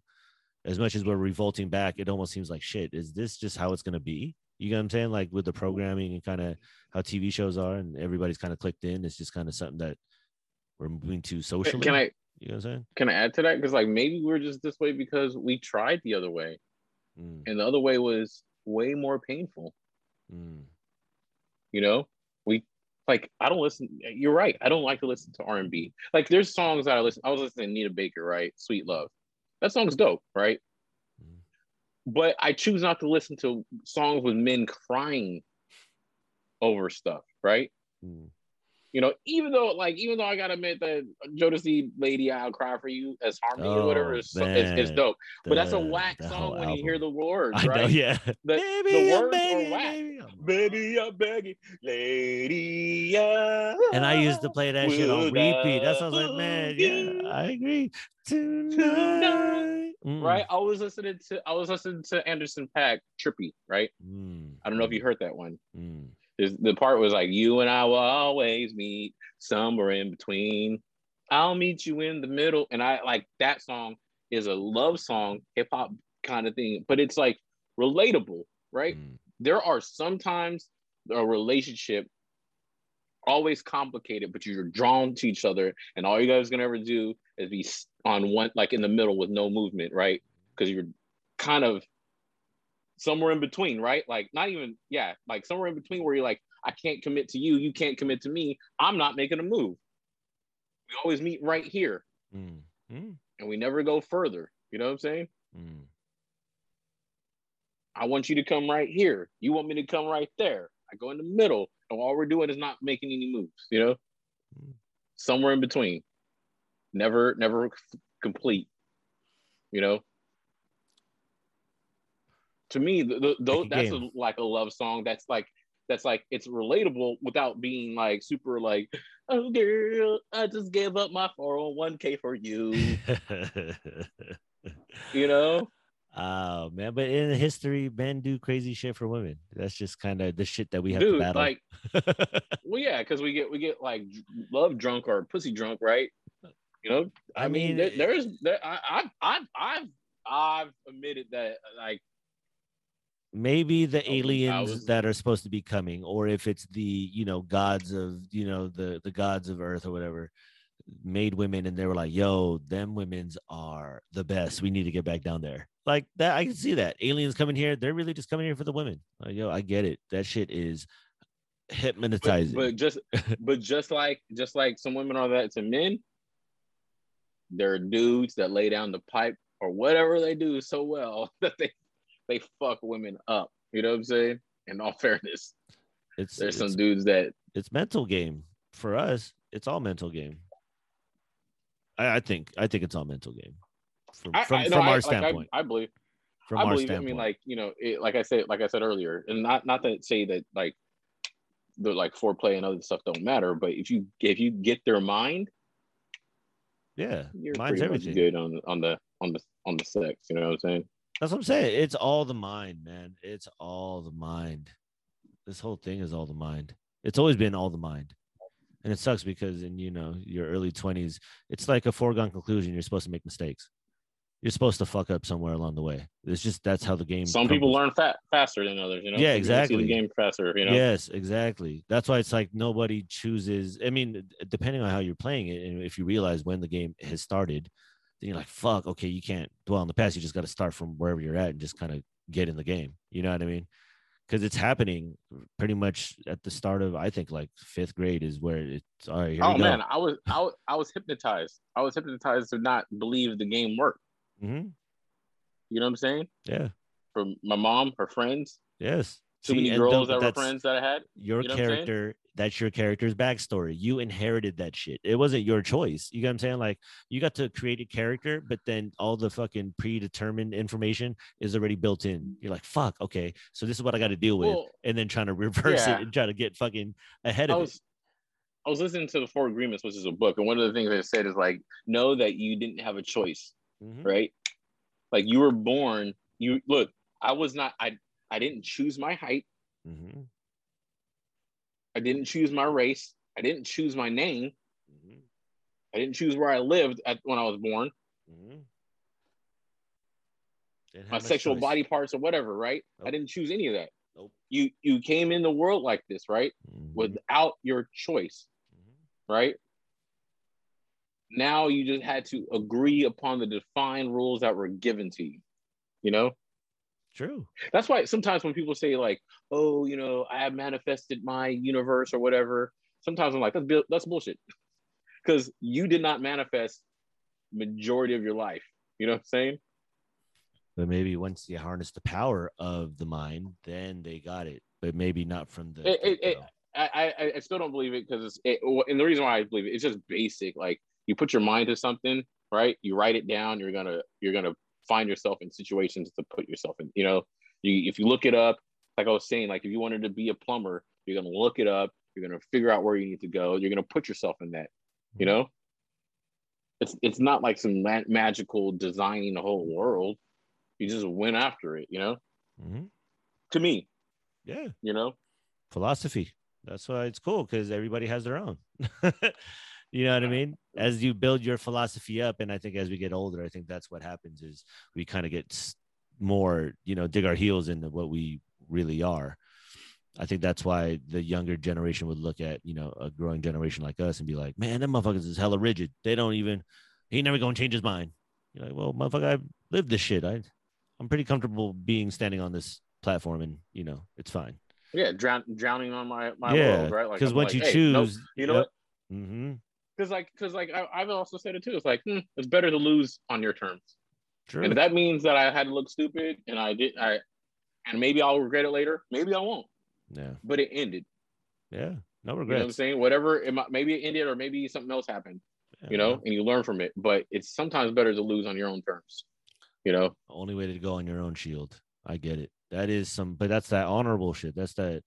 as much as we're revolting back it almost seems like shit is this just how it's going to be you know what i'm saying like with the programming and kind of how tv shows are and everybody's kind of clicked in it's just kind of something that we're moving to socially. Can I? You know what I'm saying? Can I add to that? Because like maybe we're just this way because we tried the other way, mm. and the other way was way more painful. Mm. You know, we like I don't listen. You're right. I don't like to listen to R and B. Like there's songs that I listen. I was listening to Anita Baker, right? Sweet Love. That song's dope, right? Mm. But I choose not to listen to songs with men crying over stuff, right? Mm. You know, even though like even though I gotta admit that Jodeci Lady I'll Cry for You as harmony oh, or whatever is, is, dope. The, but that's a whack song when album. you hear the words, right? Know, yeah. The, baby, the words begging, are whack. Baby, baby, I'm begging, lady. and I used to play that shit on repeat. That's what I was like, man, yeah, I agree. Tonight. Tonight. Mm. Right? I was listening to I was listening to Anderson .Paak Trippy, right? Mm. I don't know if you heard that one. Mm the part was like, you and I will always meet somewhere in between. I'll meet you in the middle. And I like that song is a love song, hip hop kind of thing, but it's like relatable, right? Mm. There are sometimes a relationship always complicated, but you're drawn to each other, and all you guys are gonna ever do is be on one, like in the middle with no movement, right? Because you're kind of somewhere in between, right? Like not even, yeah, like somewhere in between where you're like, I can't commit to you, you can't commit to me. I'm not making a move. We always meet right here, Mm. Mm. and we never go further. You know what I'm saying? Mm. I want you to come right here. You want me to come right there. I go in the middle, and all we're doing is not making any moves. You know, Mm. somewhere in between. Never, never complete. You know. To me, the, the, a that's a, like a love song. That's like that's like it's relatable without being like super like, oh girl, I just gave up my 401k for you. [LAUGHS] You know. oh man, but in history, men do crazy shit for women. That's just kind of the shit that we have dude to battle. like [LAUGHS] well yeah because we get we get like love drunk or pussy drunk right you know i, I mean, mean, there, there's there, I, I've i've i've i've admitted that like maybe the aliens was- that are supposed to be coming or if it's the you know gods of you know the the gods of earth or whatever made women and they were like yo them women's are the best. We need to get back down there. Like that i can see that. Aliens coming here they're really just coming here for the women. Like, yo i get it. That shit is but, hypnotizing. but just [LAUGHS] but just like just like some women are that to men there are dudes that lay down the pipe or whatever they do so well [LAUGHS] that they they fuck women up you know what i'm saying in all [LAUGHS] fairness it's there's it's, some dudes that it's mental game for us it's all mental game i, I think i think it's all mental game from I, from, I, no, from I- our like, I- standpoint I believe from I our believe. it. I mean, like you know, it, like I said, like I said earlier, and not not to say that like the like foreplay and other stuff don't matter, but if you if you get their mind, yeah you're mine's pretty everything good on on the on the on the sex. You know what I'm saying? That's what I'm saying. It's all the mind, man. It's all the mind. This whole thing is all the mind. It's always been all the mind. And it sucks because in you know your early 20s, it's like a foregone conclusion. You're supposed to make mistakes. You're supposed to fuck up somewhere along the way. It's just that's how the game. Some people learn fa- faster than others. You know? Yeah, Some people see exactly. The game faster. You know. Yes, exactly. That's why it's like nobody chooses. I mean, depending on how you're playing it, and if you realize when the game has started, then you're like, "Fuck, okay, you can't dwell on the past. You just got to start from wherever you're at and just kind of get in the game." You know what I mean? Because it's happening pretty much at the start of, I think, like fifth grade is where it's all right. Oh man, I was I was I was hypnotized. I was hypnotized to not believe the game worked. hmm You know what I'm saying? Yeah. From my mom, her friends, Yes. too See, many girls that were friends that I had. your You know what I'm saying? character that's your character's backstory you inherited that shit it wasn't your choice you get what i'm saying like you got to create a character but then all the fucking predetermined information is already built in you're like fuck okay so this is what i got to deal with Well, and then trying to reverse yeah. it and try to get fucking ahead I of was I was listening to the Four Agreements, which is a book, and one of the things they said is like, know that you didn't have a choice, it Mhm. right? Like you were born. You look. I was not. I I didn't choose my height. Mhm. I didn't choose my race. I didn't choose my name. Mhm. I didn't choose where I lived at when I was born. Mhm. My sexual choice. body parts or whatever, right? I didn't choose any of that. Nope. You you came in the world like this, right? Mhm. Without your choice, Mhm. right? Now you just had to agree upon the defined rules that were given to you. You know? true That's why sometimes when people say like, "Oh, you know, I have manifested my universe or whatever," sometimes I'm like, "That's bu- that's bullshit," [LAUGHS] because you did not manifest majority of your life. You know what I'm saying? but maybe once you harness the power of the mind then they got it but maybe not from the It- it- it- I I, I still don't believe it because it's it, and the reason why I believe it, it's just basic. Like you put your mind to something, right? You write it down. You're gonna you're gonna find yourself in situations to put yourself in. You know, you if you look it up, like I was saying, like if you wanted to be a plumber, you're gonna look it up. You're gonna figure out where you need to go. You're gonna put yourself in that. You know, it's it's not like some ma- magical designing the whole world. You just went after it. You know, Mhm. to me, yeah you know. philosophy. That's why it's cool because everybody has their own. [LAUGHS] you know what I mean? As you build your philosophy up, and I think as we get older, I think that's what happens is we kind of get more, you know, dig our heels into what we really are. I think that's why the younger generation would look at, you know, a growing generation like us and be like, man, them motherfuckers is hella rigid. They don't even, he never gonna change his mind. You're like, well, motherfucker, I've lived this shit. I, I'm pretty comfortable being standing on this platform and, you know, it's fine. Yeah, drown, drowning on my my yeah, world, right? Like, because I'm once like, you hey, choose, nope, you know what? Mm-hmm. Because like, because like, I, I've also said it too. It's like, hmm, it's better to lose on your terms. True. And if that means that I had to look stupid and I did, I, and maybe I'll regret it later. Maybe I won't. yeah. But it ended. Yeah. No regret. You know what I'm saying? Whatever. It might, maybe it ended, or maybe something else happened. Yeah, You know, and you learn from it. But it's sometimes better to lose on your own terms. You know. only way to go on your own shield. I get it. That is some, but that's that honorable shit. That's that,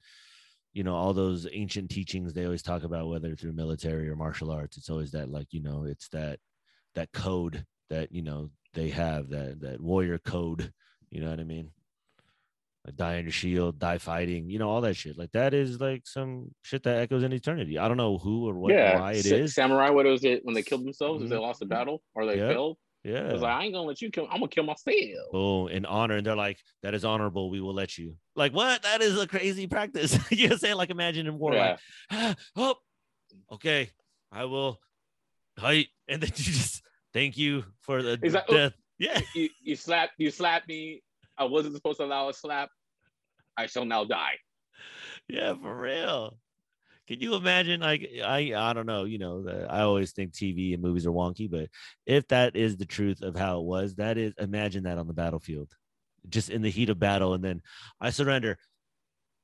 you know, all those ancient teachings they always talk about, whether through military or martial arts. It's always that, like, you know, it's that that code that you know they have that that warrior code. You know what I mean? Die on your shield, die fighting. You know all that shit. Like that is like some shit that echoes in eternity. I don't know who or what, yeah. why it Sa- is. Samurai. What was it when they killed themselves? If they Mhm. lost the battle or they Yeah. failed? Yeah. It was like I ain't gonna let you kill. I'm gonna kill myself. oh, in honor, and they're like, "That is honorable. We will let you." Like, what? That is a crazy practice. [LAUGHS] you know, saying like, imagine in war, Yeah. like, [GASPS] ah, oh, okay, I will fight, and then [LAUGHS] you just thank you for the that- oh. death. Yeah, you, you slap you slap me. I wasn't supposed to allow a slap. I shall now die. yeah, for real. Can you imagine? Like, I, I don't know. You know, I always think TV and movies are wonky, but if that is the truth of how it was, that is, imagine that on the battlefield, just in the heat of battle, and then I surrender.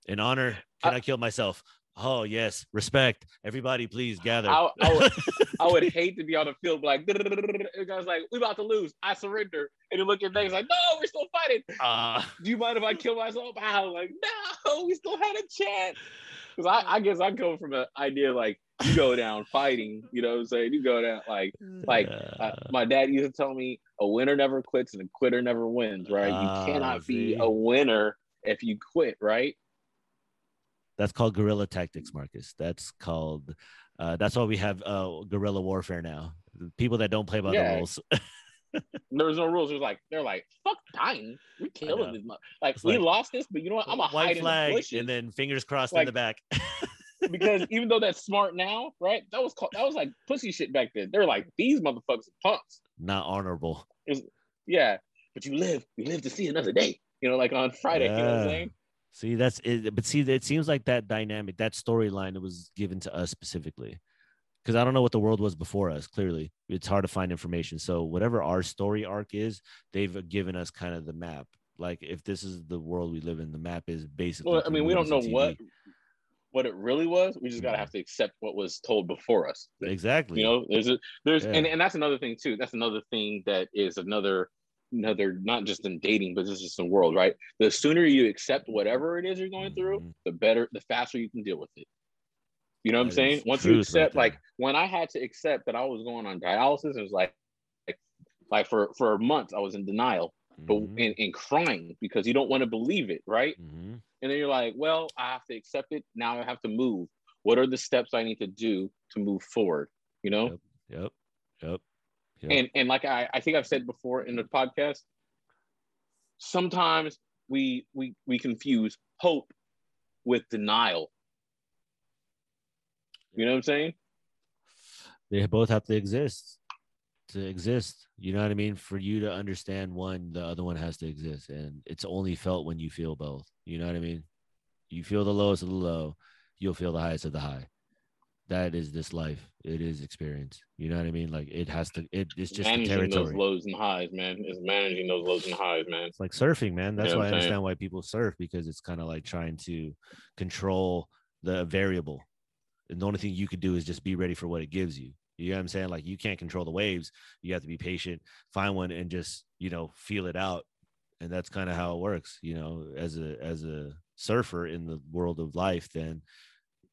In honor, can uh, I, kill myself? Oh yes, respect. Everybody, please gather. I, I, would, [LAUGHS] I would hate to be on the field like the guy's like, we about to lose. I surrender. And you look at things like, no, we're still fighting. Ah, Do you mind if I kill myself? [LAUGHS] I was like, no, we still had a chance. Because I, I guess I come from an idea like you go down fighting, you know what I'm saying? You go down like like, uh, uh, my dad used to tell me a winner never quits and a quitter never wins, right? Ah, you cannot be a winner if you quit, right? That's called guerrilla tactics, Marcus. That's called. Uh, that's why we have uh, guerrilla warfare now. People that don't play by Yeah. the rules. [LAUGHS] There's no rules. It was like they're like, fuck dying. We know. killing this. Like It's we like, lost this, but you know what? I'm a white in the flag, and then fingers crossed in the back. [LAUGHS] because even though that's smart now, right? That was called, that was like pussy shit back then. They're like these motherfuckers are punks. Not honorable. Yeah, but you live, you live to see another day. You know, like on Friday. You know what I'm saying? See, that's it. But see, it seems like that dynamic, that storyline it was given to us specifically. Because I don't know what the world was before us. Clearly, it's hard to find information. So whatever our story arc is, they've given us kind of the map. Like if this is the world we live in, the map is basically. Well, I mean, we don't know and what what it really was. We just gotta Mhm. have to accept what was told before us. exactly. You know, there's a there's Yeah. and, and that's another thing too. That's another thing that is another another not just in dating, but this is in world, right? The sooner you accept whatever it is you're going through, Mhm. the better, the faster you can deal with it. You know what I'm saying? Once you accept, there. like when I had to accept that I was going on dialysis, it was like, like, like for for months I was in denial, but Mhm. and, and crying because you don't want to believe it, right? Mhm. And then you're like, well, I have to accept it. Now I have to move. What are the steps I need to do to move forward? You know? Yep. Yep. Yep. Yep. And and like I, I think I've said before in the podcast, sometimes we we we confuse hope with denial. You know what I'm saying? they both have to exist to exist you know what i mean for you to understand one the other one has to exist and it's only felt when you feel both you know what i mean you feel the lowest of the low you'll feel the highest of the high that is this life. It is experience. You know what i mean? Like it has to it, it's just managing those lows and highs, man. Is managing those lows and highs, man. it's like surfing man. That's Yeah, why i understand why people surf because it's kind of like trying to control the variable. And the only thing you could do is just be ready for what it gives you. You know what i'm saying? Like you can't control the waves. You have to be patient find one and just you know feel it out. And that's kind of how it works you know. As a as a surfer in the world of life then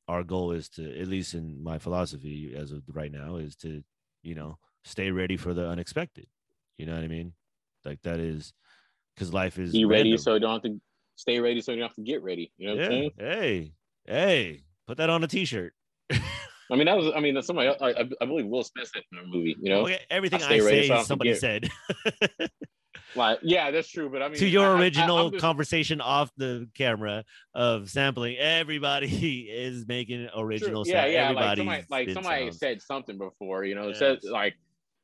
our goal is to at least in my philosophy as of right now is to you know stay ready for the unexpected you know what i mean like that is because life is Be ready random. so you don't have to stay ready so you don't have to get ready. You know what I'm saying? hey hey put that on a t-shirt I mean, that was I mean that's somebody else- I, I believe Will Smith said in a movie, you know. Okay, everything I I, say so somebody said. [LAUGHS] Like, yeah, that's true. But I mean, to your I- original just- conversation off the camera of sampling, everybody [LAUGHS] is making True. original Yeah, sound. yeah. Like somebody, like somebody said something before. You know, it says like,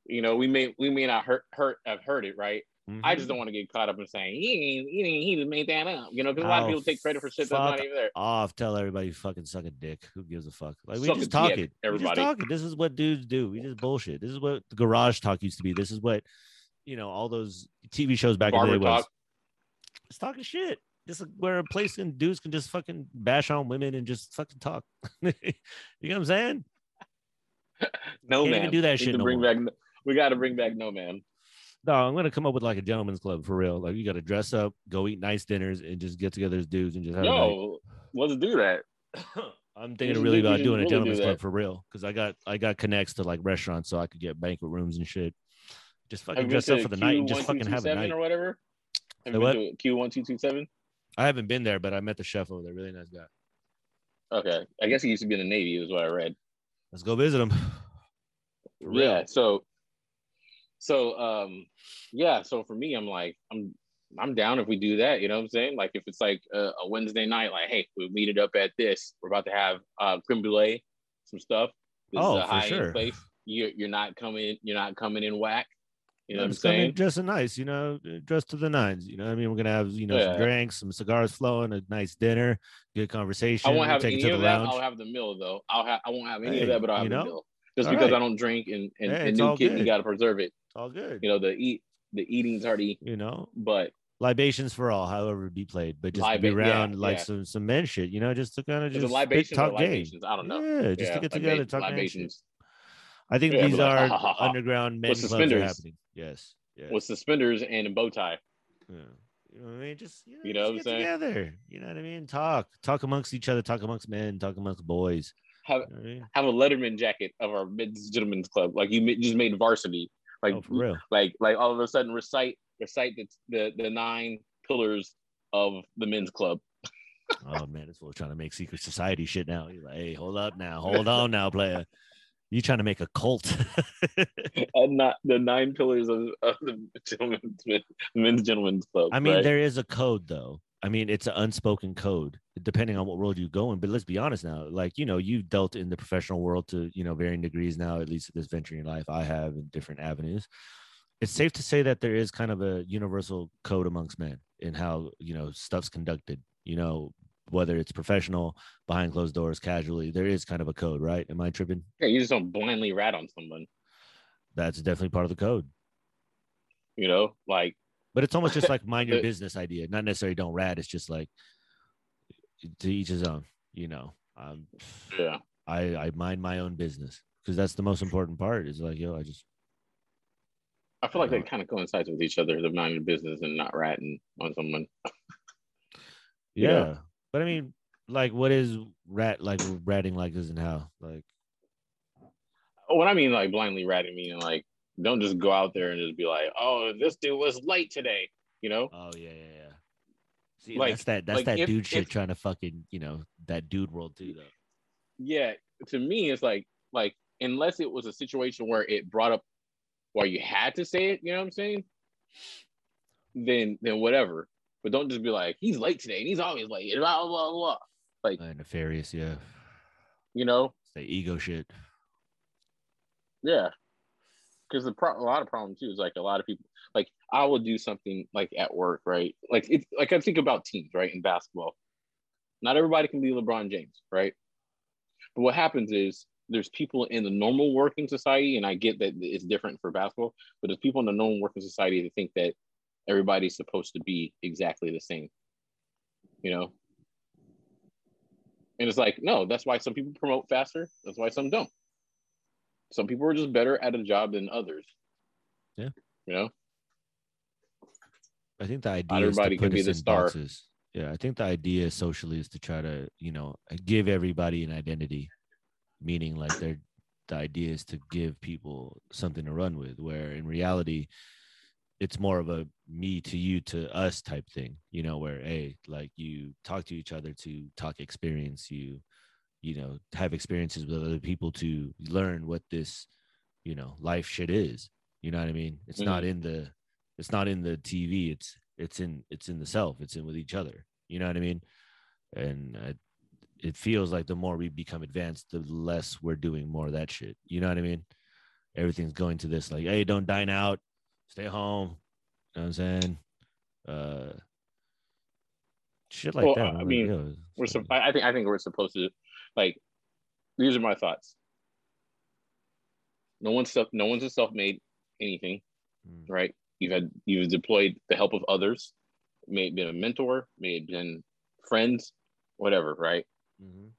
you know, we may we may not hurt hurt have heard it right. I Mhm. just don't want to get caught up in saying he ain't, he, ain't, he just made that up. You know, because a lot of Oh, people take credit for shit that's not even there. off. Tell everybody you fucking suck a dick. Who gives a fuck? Like we Suck just dick, talking. We just everybody. talking. This is what dudes do. We just bullshit. This is what the garage talk used to be. This is what you know all those TV shows back in the day was. talk. It's talking shit. This is where a place and dudes can just fucking bash on women and just fucking talk. [LAUGHS] you know what I'm saying? [LAUGHS] No Can't man, do that We shit no bring more. back. We got to bring back no man. No, I'm gonna come up with like a gentleman's club for real. Like you got to dress up, go eat nice dinners, and just get together as dudes and just have. a. Yo, let's do that. [COUGHS] I'm thinking really about doing a really do gentleman's club for real because I got I got connects to like restaurants so I could get banquet rooms and shit. Just fucking dress up for the night and just fucking have a Q1227 night. or whatever. Have what? Q one two two seven? I haven't been there, but I met the chef over there. Really nice guy. Okay, I guess he used to be in the Navy, is what I read. Let's go visit him. Yeah. So, so um, yeah. So for me, I'm like, I'm I'm down if we do that. You know what I'm saying? Like if it's like a, a Wednesday night, like, hey, we meet it up at this. We're about to have uh creme brulee, some stuff. This Oh, is a high sure. end place. You're you're not coming. You're not coming in whack. You know what I'm just come in saying? dressing nice, you know, dressed to the nines. You know, what I mean, we're gonna have you know some drinks, some cigars flowing, a nice dinner, good conversation. I won't we'll have take it any to of the that. lounge. I'll have the meal though. I'll have. I won't have any Hey, of that, but I'll have the know? meal. Just All because right. I don't drink and and, Hey, and new kid, you got to preserve it. All good. You know, the eat the eating's already, You know, but libations for all, however be played, but just Liba- be yeah, around like yeah. some some men shit, you know, just to kind of just libations talk libations? I don't know. Yeah, just Yeah, to get together, talk man libations I think Yeah, these like, are "Ha, ha, ha." underground men With clubs are happening. Yes. Yes. with suspenders and a bow tie. yeah. You know what I mean? Just you know, You know just what I'm get saying? together. You know what I mean? Talk, talk amongst each other, talk amongst men, talk amongst boys. Have You know I mean? have a Letterman jacket of our men's gentlemen's club, like you just made varsity. Like oh, for real. like like all of a sudden recite recite the the, the nine pillars of the men's club. [LAUGHS] Oh man, this fool's trying to make secret society shit now. He's like, hey, hold up now, hold on now, player. You trying to make a cult? [LAUGHS] and not the nine pillars of, of the gentlemen's men's gentlemen's club. I mean, right? there is a code though. I mean, it's an unspoken code, depending on what world you go in. But let's be honest now. Like, you know, you've dealt in the professional world to, you know, varying degrees now, at least at this venture in your life. I have in different avenues. It's safe to say that there is kind of a universal code amongst men in how, you know, stuff's conducted, you know, whether it's professional, behind closed doors, casually, there is kind of a code, right? Am I tripping? yeah, you just don't blindly rat on someone. That's definitely part of the code. You know, like But it's almost just like mind your [LAUGHS] business idea. Not necessarily don't rat. It's just like to each his own. You know, um, yeah, I I mind my own business because that's the most important part. Is like yo, I just I feel like that kind of coincides with each other. The mind your business and not ratting on someone. [LAUGHS] yeah. Yeah. But I mean, like, what is rat like? Ratting like this and how like What I mean, like blindly ratting, meaning like don't just go out there and just be like, oh, this dude was late today. You know, oh yeah yeah yeah. See, Like- that's that that's like that if- dude shit if- trying to fucking you know that dude world too though. yeah. To me, it's like like unless it was a situation where it brought up where you had to say it. You know what I'm saying? Then then whatever. But don't just be like he's late today and he's always late. and Blah blah blah. Like Uh, nefarious, yeah. you know, It's the ego shit. Yeah, because the pro- a lot of problem too is like a lot of people like I will do something like at work, right? Like it's like I think about teams, right? In basketball, not everybody can be LeBron James, right? But what happens is there's people in the normal working society, and I get that it's different for basketball, but there's people in the normal working society that think that everybody's supposed to be exactly the same, you know. And it's like, no, that's why some people promote faster. That's why some don't some people are just better at a job than others. Yeah. You know? I think the idea is everybody to can put be the star. boxes. Yeah, I think the idea socially is to try to, you know, give everybody an identity, meaning like they're the idea is to give people something to run with. Where in reality, it's more of a me to you to us type thing, you know, where hey, like you talk to each other to talk experience, you, you know, have experiences with other people to learn what this, you know, life shit is. You know what I mean? It's not in the It's not in the TV. It's it's in it's in the self. It's in with each other. You know what I mean? And I, it feels like the more we become advanced, the less we're doing more of that shit. You know what I mean? Everything's going to this like, hey, don't dine out, stay home. You know what I'm saying? Uh, shit like Well, that. I like, mean, We're it's so, I I think I think we're supposed to like these are my thoughts. No one's self no one's a self-made anything, Mm. right? You've had you've deployed the help of others, may have been a mentor, may have been friends, whatever, right? Mhm.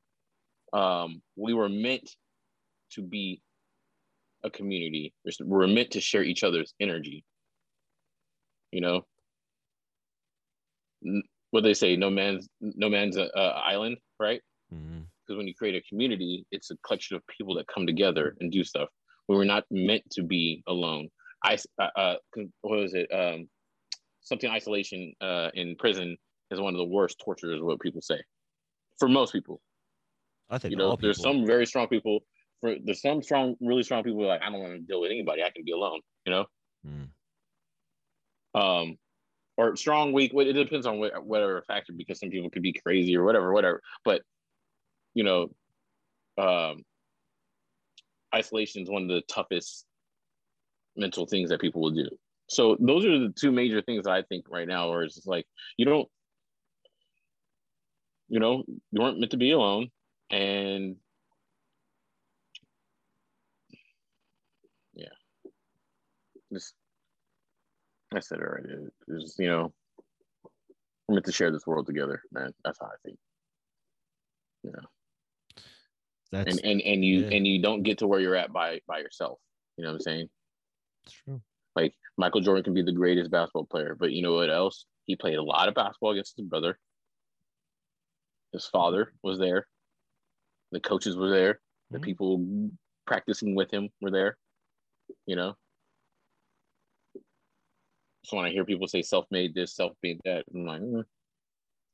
Um, we were meant to be a community. We're- meant to share each other's energy. You know, what they say, no man's no man's a island, right? Mhm. Because when you create a community, it's a collection of people that come together and do stuff. We were not meant to be alone. I uh, uh what was it? Um, something isolation uh in prison is one of the worst tortures. What people say for most people. I think You know, there's some very strong people. For there's some strong, really strong people like I don't want to deal with anybody. I can be alone. You know, Mm. um, or strong, weak. It depends on what, whatever factor because some people could be crazy or whatever, whatever. But you know, um, isolation is one of the toughest mental things that people will do. So those are the two major things I think right now, where it's like you don't, you know, you weren't meant to be alone, and yeah, just I said it already. Just, you know, we're meant to share this world together, man. That's how I think. Know That's and and and you yeah. and you don't get to where you're at by by yourself. You know what I'm saying? It's true. Like Michael Jordan can be the greatest basketball player, but you know what else? He played a lot of basketball against his brother. His father was there. The coaches were there. The Mhm. people practicing with him were there. You know. So when I hear people say self-made this, self-made that, I'm like, mm.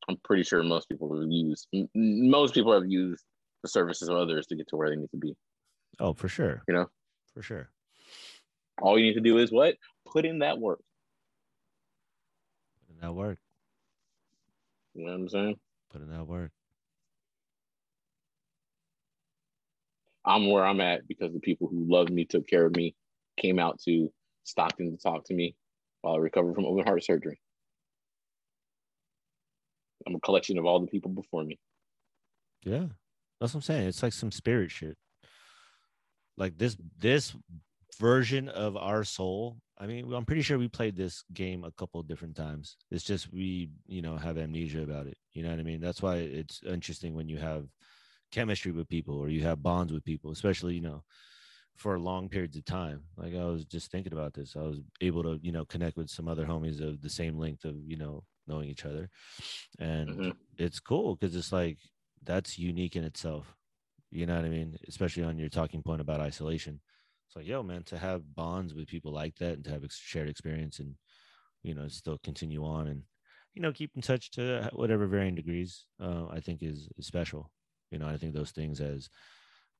I'm pretty sure most people have used most people have used the services of others to get to where they need to be. Oh, for sure. You know? for sure. All you need to do is what? Put in that work. Put in that work. You know what I'm saying? Put in that work. I'm where I'm at because the people who loved me, took care of me, came out to Stockton to talk to me while I recovered from open heart surgery. I'm a collection of all the people before me. Yeah, that's what I'm saying. It's like some spirit shit. Like this this version of our soul. I mean, I'm pretty sure we played this game a couple of different times. It's just we, you know, have amnesia about it. You know what I mean? That's why it's interesting when you have chemistry with people or you have bonds with people, especially, you know, for long periods of time. Like I was just thinking about this. I was able to, you know, connect with some other homies of the same length of, you know, knowing each other. And Mhm. it's cool because it's like that's unique in itself. You know what I mean? Especially on your talking point about isolation. It's like, yo, man, to have bonds with people like that and to have ex- shared experience and, you know, still continue on and, you know, keep in touch to whatever varying degrees, uh, I think is, is special. You know, I think those things as,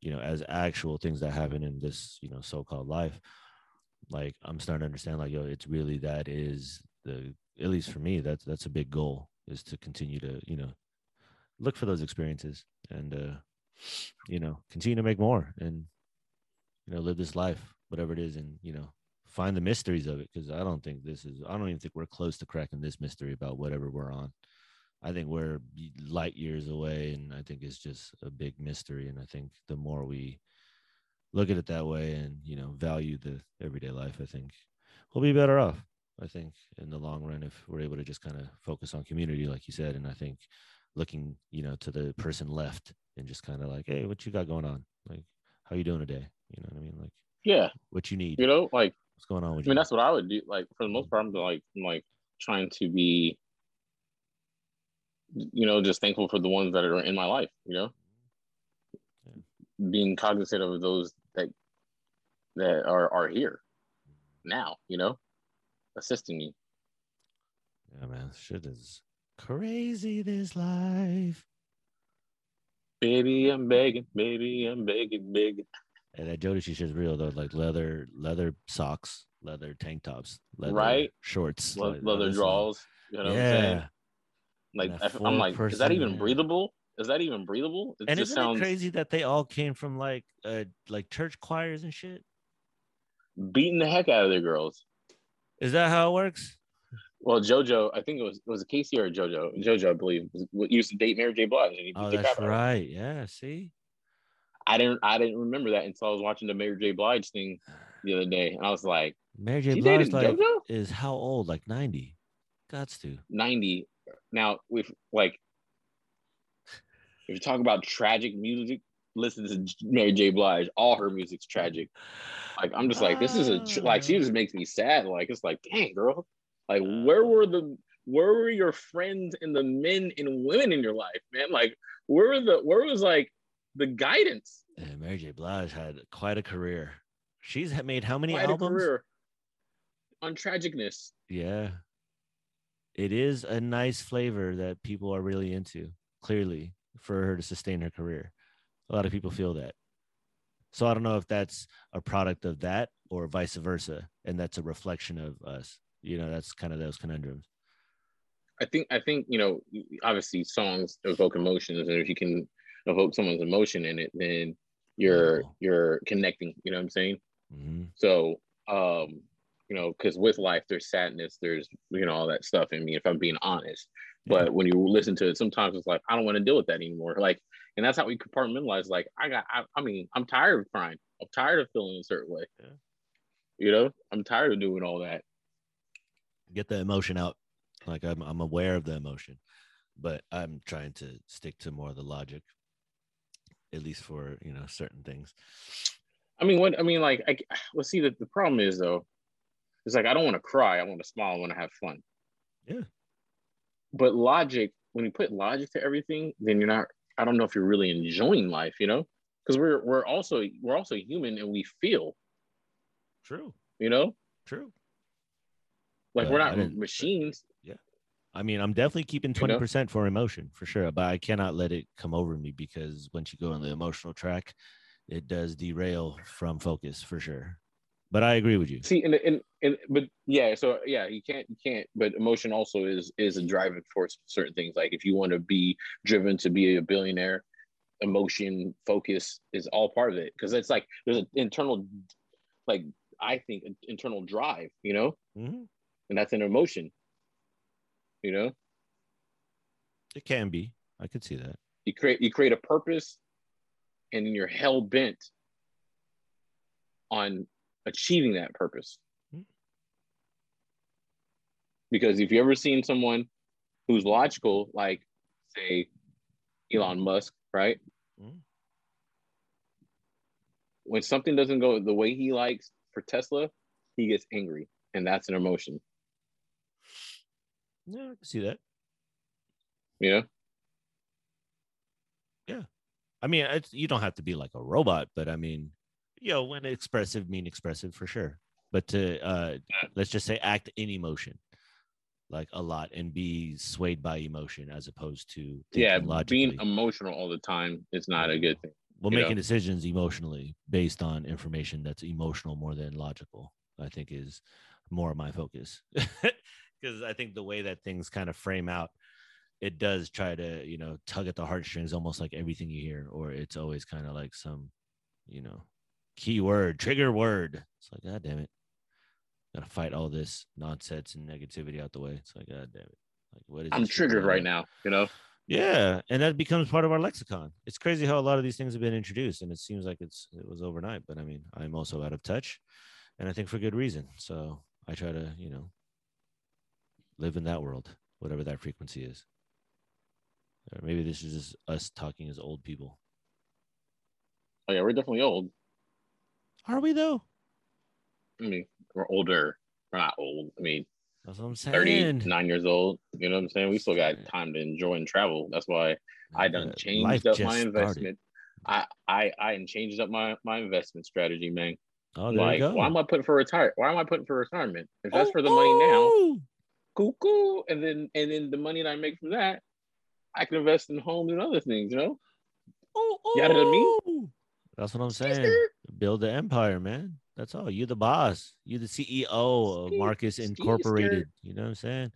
you know, as actual things that happen in this, you know, so called life, like I'm starting to understand, like, yo, it's really that is the, at least for me, that's, that's a big goal is to continue to, you know, look for those experiences and, uh, you know, continue to make more and, you know, live this life, whatever it is, and, you know, find the mysteries of it. Cause I don't think this is, I don't even think we're close to cracking this mystery about whatever we're on. I think we're light years away, and I think it's just a big mystery. And I think the more we look at it that way and, you know, value the everyday life, I think we'll be better off. I think in the long run, if we're able to just kind of focus on community, like you said, and I think looking, you know, to the person left and just kind of like, hey, what you got going on? Like, how you doing today? You know what I mean? Like, Yeah, what you need? you know, like What's going on with you? I mean, that's what I would do. Like for the most mm. part, I'm like I'm like trying to be, you know, just thankful for the ones that are in my life. You know, being cognizant of those that that are are here mm. now. You know, assisting me. Yeah, man, shit is crazy. This life. Baby, I'm begging. Baby, I'm begging, begging. And that Jodeci she's just real though. Like leather, leather socks, leather tank tops, leather Right. shorts, Le- leather draws. You know what I'm saying? Yeah, Like And a I f- I'm like, is that even yeah. breathable? Is that even breathable? It and just isn't sounds it crazy that they all came from like uh like church choirs and shit? beating the heck out of their girls. Is that how it works? Well, JoJo, I think it was was it K-Ci or JoJo? JoJo, I believe, was, used to date Mary J. Blige. Oh, that's right. Yeah. See. I didn't I didn't remember that until I was watching the Mary J. Blige thing the other day, and I was like, Mary J. Blige like JoJo? is how old? Like ninety. Gots to. 90. Now, we've like, if you talk about tragic music, listen to Mary J. Blige. All her music's tragic. Like, I'm just like, this is a tr- like, she ah. just makes me sad. Like, it's like, dang, girl. Like, where were the where were your friends and the men and women in your life, man? Like, where were the where was like the guidance? Yeah, Mary J. Blige had quite a career. She's made how many Quite albums? on tragicness. Yeah. It is a nice flavor that people are really into, clearly, for her to sustain her career. A lot of people feel that. So I don't know if that's a product of that or vice versa. And that's a reflection of us. You know, that's kind of those conundrums. I think I think you know obviously songs evoke emotions, and if you can evoke someone's emotion in it, then you're Oh. you're connecting. You know what I'm saying? hmm So um, you know, because with life there's sadness, there's you know all that stuff in me. If I'm being honest, but when you listen to it, sometimes it's like I don't want to deal with that anymore. Like, and that's how we compartmentalize. Like, I got, I, I mean, I'm tired of crying. I'm tired of feeling a certain way. Yeah. You know, I'm tired of doing all that. Get the emotion out. Like I'm, I'm aware of the emotion, but I'm trying to stick to more of the logic, at least for, you know, certain things. I mean, what I mean, like, I well, see, the, the problem is though, it's like I don't want to cry. I want to smile. I want to have fun. Yeah. But logic, when you put logic to everything, then you're not. I don't know if you're really enjoying life. You know, because we're we're also we're also human and we feel. True. You know, True. Like we're not machines. Yeah. I mean, I'm definitely keeping You know? 20% for emotion for sure, but I cannot let it come over me because once you go on the emotional track, it does derail from focus for sure. But I agree with you. See, and and and but yeah, so yeah, you can't you can't. But emotion also is is a driving force for certain things. Like if you want to be driven to be a billionaire, emotion focus is all part of it because it's like there's an internal, like I think internal drive, you know, Mhm. And that's an emotion. You know, It can be. I could see that. you create you create a purpose, and you're hell bent on achieving that purpose. Hmm. Because if you ever seen someone who's logical, like say Elon Musk, right? Mhm. When something doesn't go the way he likes for Tesla, he gets angry, and that's an emotion. Yeah, I can see that. Yeah. Yeah. I mean, it's, you don't have to be like a robot, but I mean, you know, when expressive mean expressive for sure. But to uh, let's just say act in emotion, like a lot, and be swayed by emotion as opposed to yeah, logically. being emotional all the time is not a good thing. well, you know? making decisions emotionally based on information that's emotional more than logical, I think is more of my focus. [LAUGHS] Because I think the way that things kind of frame out, it does try to, you know, tug at the heartstrings almost like everything you hear, or it's always kind of like some, you know, keyword, trigger word. It's like, God damn it. Gotta fight all this nonsense and negativity out the way. It's like, God damn it. Like, what is I'm triggered right now. You know, Yeah, and that becomes part of our lexicon. It's crazy how a lot of these things have been introduced, and it seems like it's it was overnight. But I mean, I'm also out of touch, and I think for good reason. So I try to, you know, live in that world, whatever that frequency is. Or maybe this is just us talking as old people. oh yeah, we're definitely old. Are we though? I mean, we're older. We're not old. I mean, That's what I'm saying. 39 years old. You know what I'm saying? We still got time to enjoy and travel. That's why I done Uh, changed up my started. investment. I I I changed up my my investment strategy, man. Oh, there like, you go. why am I putting for retire? Why am I putting for retirement? If that's for the money now, Oh, cool, cool. And then and then the money that I make from that, I can invest in homes and other things. You know, oh, You got it, me? oh. That's what I'm saying. Build the empire, man. That's all. You the boss. You the CEO of Marcus ski Incorporated. You know what I'm saying?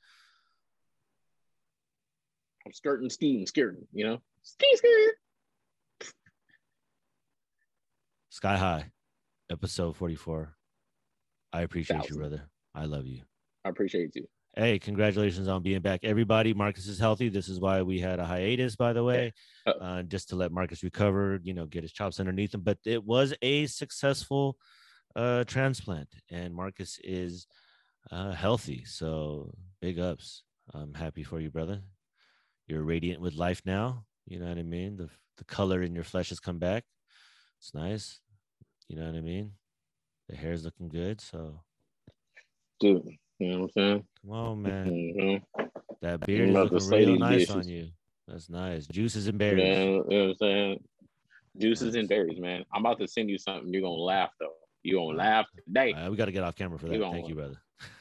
I'm skirting, skiing, skirting, you know? Ski skirt. Sky High, episode 44. I appreciate you, brother. I love you. I appreciate you. Hey, congratulations on being back. Everybody, Marcus is healthy. This is why we had a hiatus, by the way, Uh, uh, just to let Marcus recover, you know, get his chops underneath him. But it was a successful uh, transplant, and Marcus is uh, healthy. So big ups. I'm happy for you, brother. You're radiant with life now. You know what I mean? The, the color in your flesh has come back. It's nice. You know what I mean? The hair's looking good. So Dude, you know what I'm saying? come on, man. Mhm. That beard is looking real nice dishes. on you. That's nice. Juices and berries. know, you know what I'm saying? Juices and berries, man. I'm about to send you something. You're gonna laugh though. You're gonna laugh today. Uh, we got to get off camera for that. Thank you, brother. [LAUGHS]